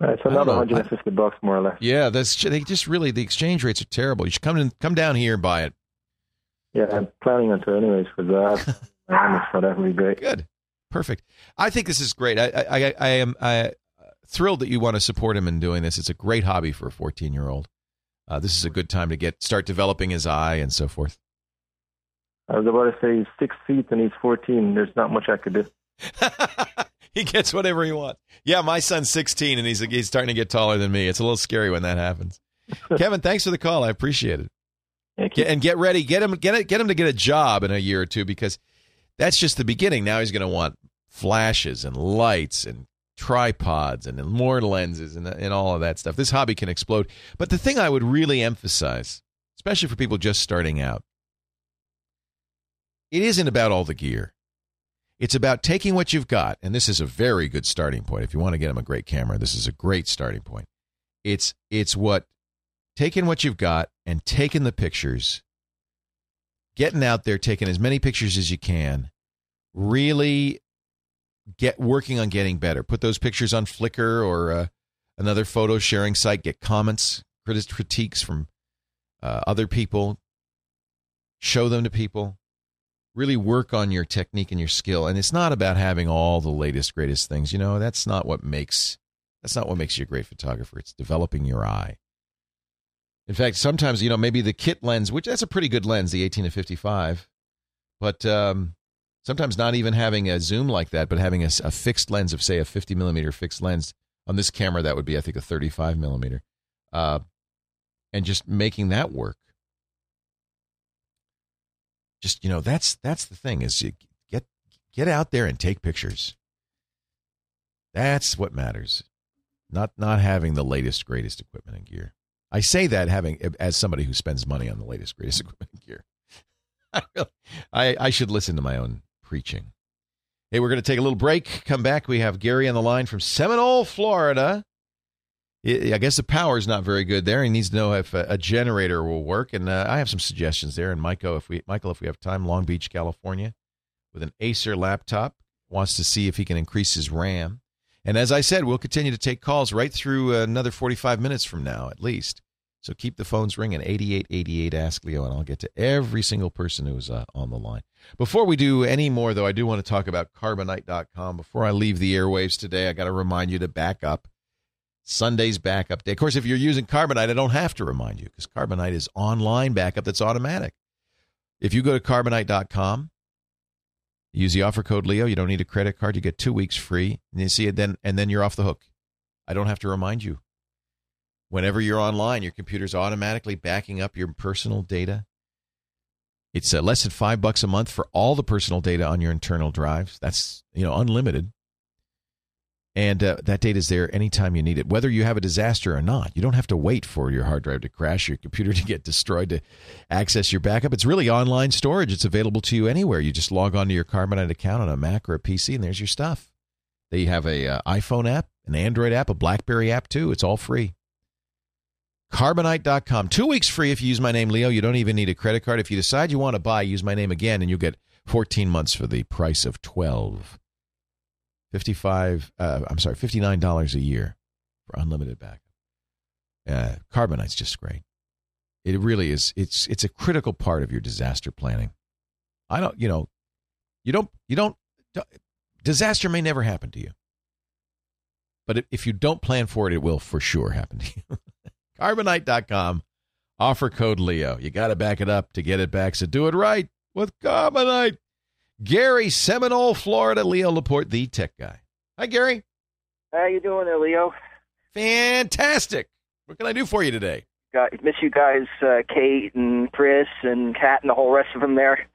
It's I don't another know. 150 bucks more or less. Yeah, that's they just really the exchange rates are terrible. You should come in, come down here and buy it. Yeah, I'm planning on to anyways for that. So that would be great. Good, perfect. I think this is great. I I, I, I am I, thrilled that you want to support him in doing this. It's a great hobby for a 14 year old. Uh, this is a good time to get start developing his eye and so forth. I was about to say he's six feet and he's 14. There's not much I could do. [laughs] he gets whatever he wants. Yeah, my son's 16 and he's he's starting to get taller than me. It's a little scary when that happens. [laughs] Kevin, thanks for the call. I appreciate it. Get, and get ready. Get him get it, get him to get a job in a year or two because that's just the beginning. Now he's going to want flashes and lights and tripods and more lenses and and all of that stuff. This hobby can explode. But the thing I would really emphasize, especially for people just starting out, it isn't about all the gear. It's about taking what you've got, and this is a very good starting point. If you want to get them a great camera, this is a great starting point. It's it's what taking what you've got and taking the pictures, getting out there, taking as many pictures as you can, really get working on getting better. Put those pictures on Flickr or uh, another photo sharing site. Get comments, critiques from uh, other people. Show them to people really work on your technique and your skill and it's not about having all the latest greatest things you know? That's not what makes that's not what makes you a great photographer. It's developing your eye. In fact sometimes you know maybe the kit lens which that's a pretty good lens the 18 to 55 but um, sometimes not even having a zoom like that but having a, a fixed lens of say a 50 millimeter fixed lens on this camera that would be i think a 35 millimeter uh, and just making that work just you know that's that's the thing is you get get out there and take pictures that's what matters not not having the latest greatest equipment and gear i say that having as somebody who spends money on the latest greatest [laughs] equipment and gear I, really, I i should listen to my own preaching Hey, we're going to take a little break. Come back. We have Gary on the line from Seminole, Florida. I guess the power is not very good there. He needs to know if a, a generator will work, and uh, I have some suggestions there. And Michael, if we Michael, if we have time, Long Beach, California, with an Acer laptop, wants to see if he can increase his RAM. And as I said, we'll continue to take calls right through another 45 minutes from now, at least. So keep the phones ringing 8888 Ask Leo, and I'll get to every single person who's uh, on the line. Before we do any more, though, I do want to talk about carbonite.com. Before I leave the airwaves today, I got to remind you to back up. Sunday's backup day. Of course, if you're using Carbonite, I don't have to remind you because Carbonite is online backup that's automatic. If you go to carbonite.com, use the offer code Leo, you don't need a credit card, you get two weeks free, and you see it then, and then you're off the hook. I don't have to remind you. Whenever you're online, your computer's automatically backing up your personal data. It's uh, less than five bucks a month for all the personal data on your internal drives. That's you know unlimited, and uh, that data is there anytime you need it, whether you have a disaster or not. You don't have to wait for your hard drive to crash, your computer [laughs] to get destroyed to access your backup. It's really online storage. It's available to you anywhere. You just log on to your Carbonite account on a Mac or a PC, and there's your stuff. They have a uh, iPhone app, an Android app, a BlackBerry app too. It's all free. Carbonite.com. Two weeks free if you use my name, Leo. You don't even need a credit card. If you decide you want to buy, use my name again, and you'll get 14 months for the price of 12 55 uh, I'm sorry, $59 a year for unlimited backup. Uh, Carbonite's just great. It really is. It's it's a critical part of your disaster planning. I don't, you know, you don't you don't disaster may never happen to you. But if you don't plan for it, it will for sure happen to you. [laughs] Carbonite.com. Offer code Leo. You got to back it up to get it back. So do it right with Carbonite. Gary, Seminole, Florida. Leo Laporte, the tech guy. Hi, Gary. How you doing there, Leo? Fantastic. What can I do for you today? Got, miss you guys, uh, Kate and Chris and Kat and the whole rest of them there.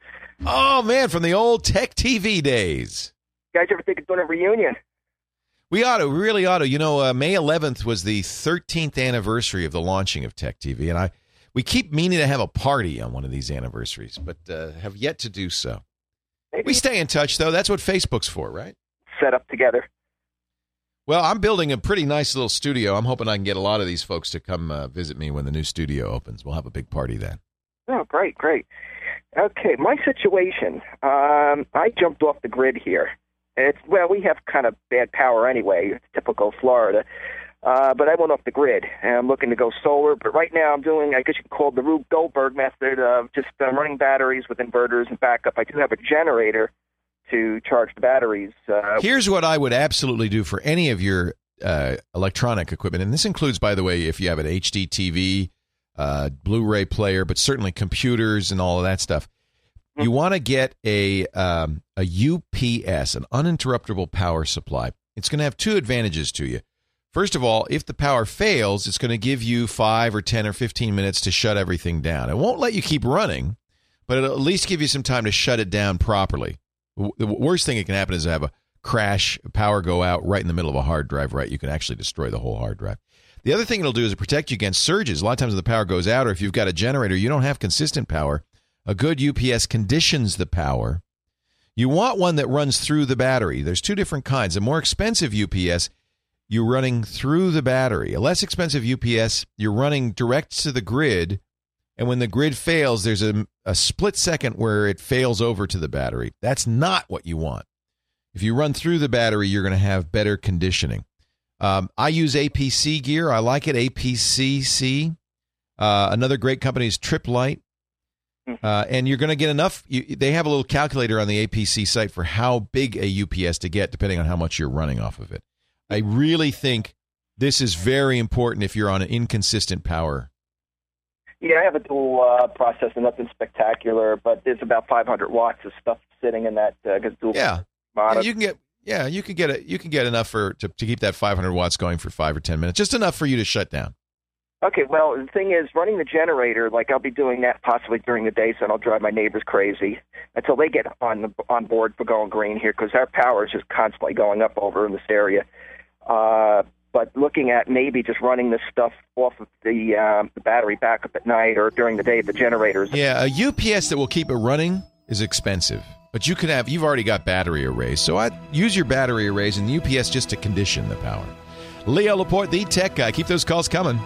Oh, man, from the old Tech TV days. You guys ever think of doing a reunion? We ought to, we really ought to. You know, uh, May 11th was the 13th anniversary of the launching of Tech TV, and I we keep meaning to have a party on one of these anniversaries, but uh, have yet to do so. Maybe We stay in touch, though. That's what Facebook's for, right? set up together. Well, I'm building a pretty nice little studio. I'm hoping I can get a lot of these folks to come uh, visit me when the new studio opens. We'll have a big party then. Oh, great, great. Okay, my situation. Um, I jumped off the grid here. It's well, we have kind of bad power anyway. It's typical Florida. Uh, but I went off the grid, and I'm looking to go solar. But right now, I'm doing, I guess you could call it the Rube Goldberg method of just uh, running batteries with inverters and backup. I do have a generator to charge the batteries. Uh, Here's what I would absolutely do for any of your uh, electronic equipment, and this includes, by the way, if you have an HD TV, uh, Blu-ray player, but certainly computers and all of that stuff. You want to get a um, a UPS, an uninterruptible power supply. It's going to have two advantages to you. First of all, if the power fails, it's going to give you five or ten or fifteen minutes to shut everything down. It won't let you keep running, but it'll at least give you some time to shut it down properly. The worst thing that can happen is to have a crash, power go out right in the middle of a hard drive. Right, you can actually destroy the whole hard drive. The other thing it'll do is protect you against surges. A lot of times, when the power goes out, or if you've got a generator, you don't have consistent power. A good UPS conditions the power. You want one that runs through the battery. There's two different kinds. A more expensive UPS, you're running through the battery. A less expensive UPS, you're running direct to the grid. And when the grid fails, there's a, a split second where it fails over to the battery. That's not what you want. If you run through the battery, you're going to have better conditioning. Um, I use APC gear. I like it. APCC. Uh, another great company is Tripp Lite. Uh, and you're going to get enough. You, they have a little calculator on the APC site for how big a UPS to get, depending on how much you're running off of it. I really think this is very important if you're on an inconsistent power. yeah, I have a dual uh, processor, nothing spectacular, but there's about 500 watts of stuff sitting in that uh, dual Yeah, monitor. Yeah, you can get. Yeah, you can get it. You can get enough for to, to keep that 500 watts going for five or ten minutes, just enough for you to shut down. Okay, well, the thing is, running the generator, like I'll be doing that possibly during the day, so I'll drive my neighbors crazy until they get on the, on board for going green here, because our power is just constantly going up over in this area. Uh, but looking at maybe just running this stuff off of the, um, the battery backup at night or during the day at the generators. Yeah, a UPS that will keep it running is expensive. But you can have, you've already got battery arrays. So I use your battery arrays and the UPS just to condition the power. Leo Laporte, the tech guy. Keep those calls coming.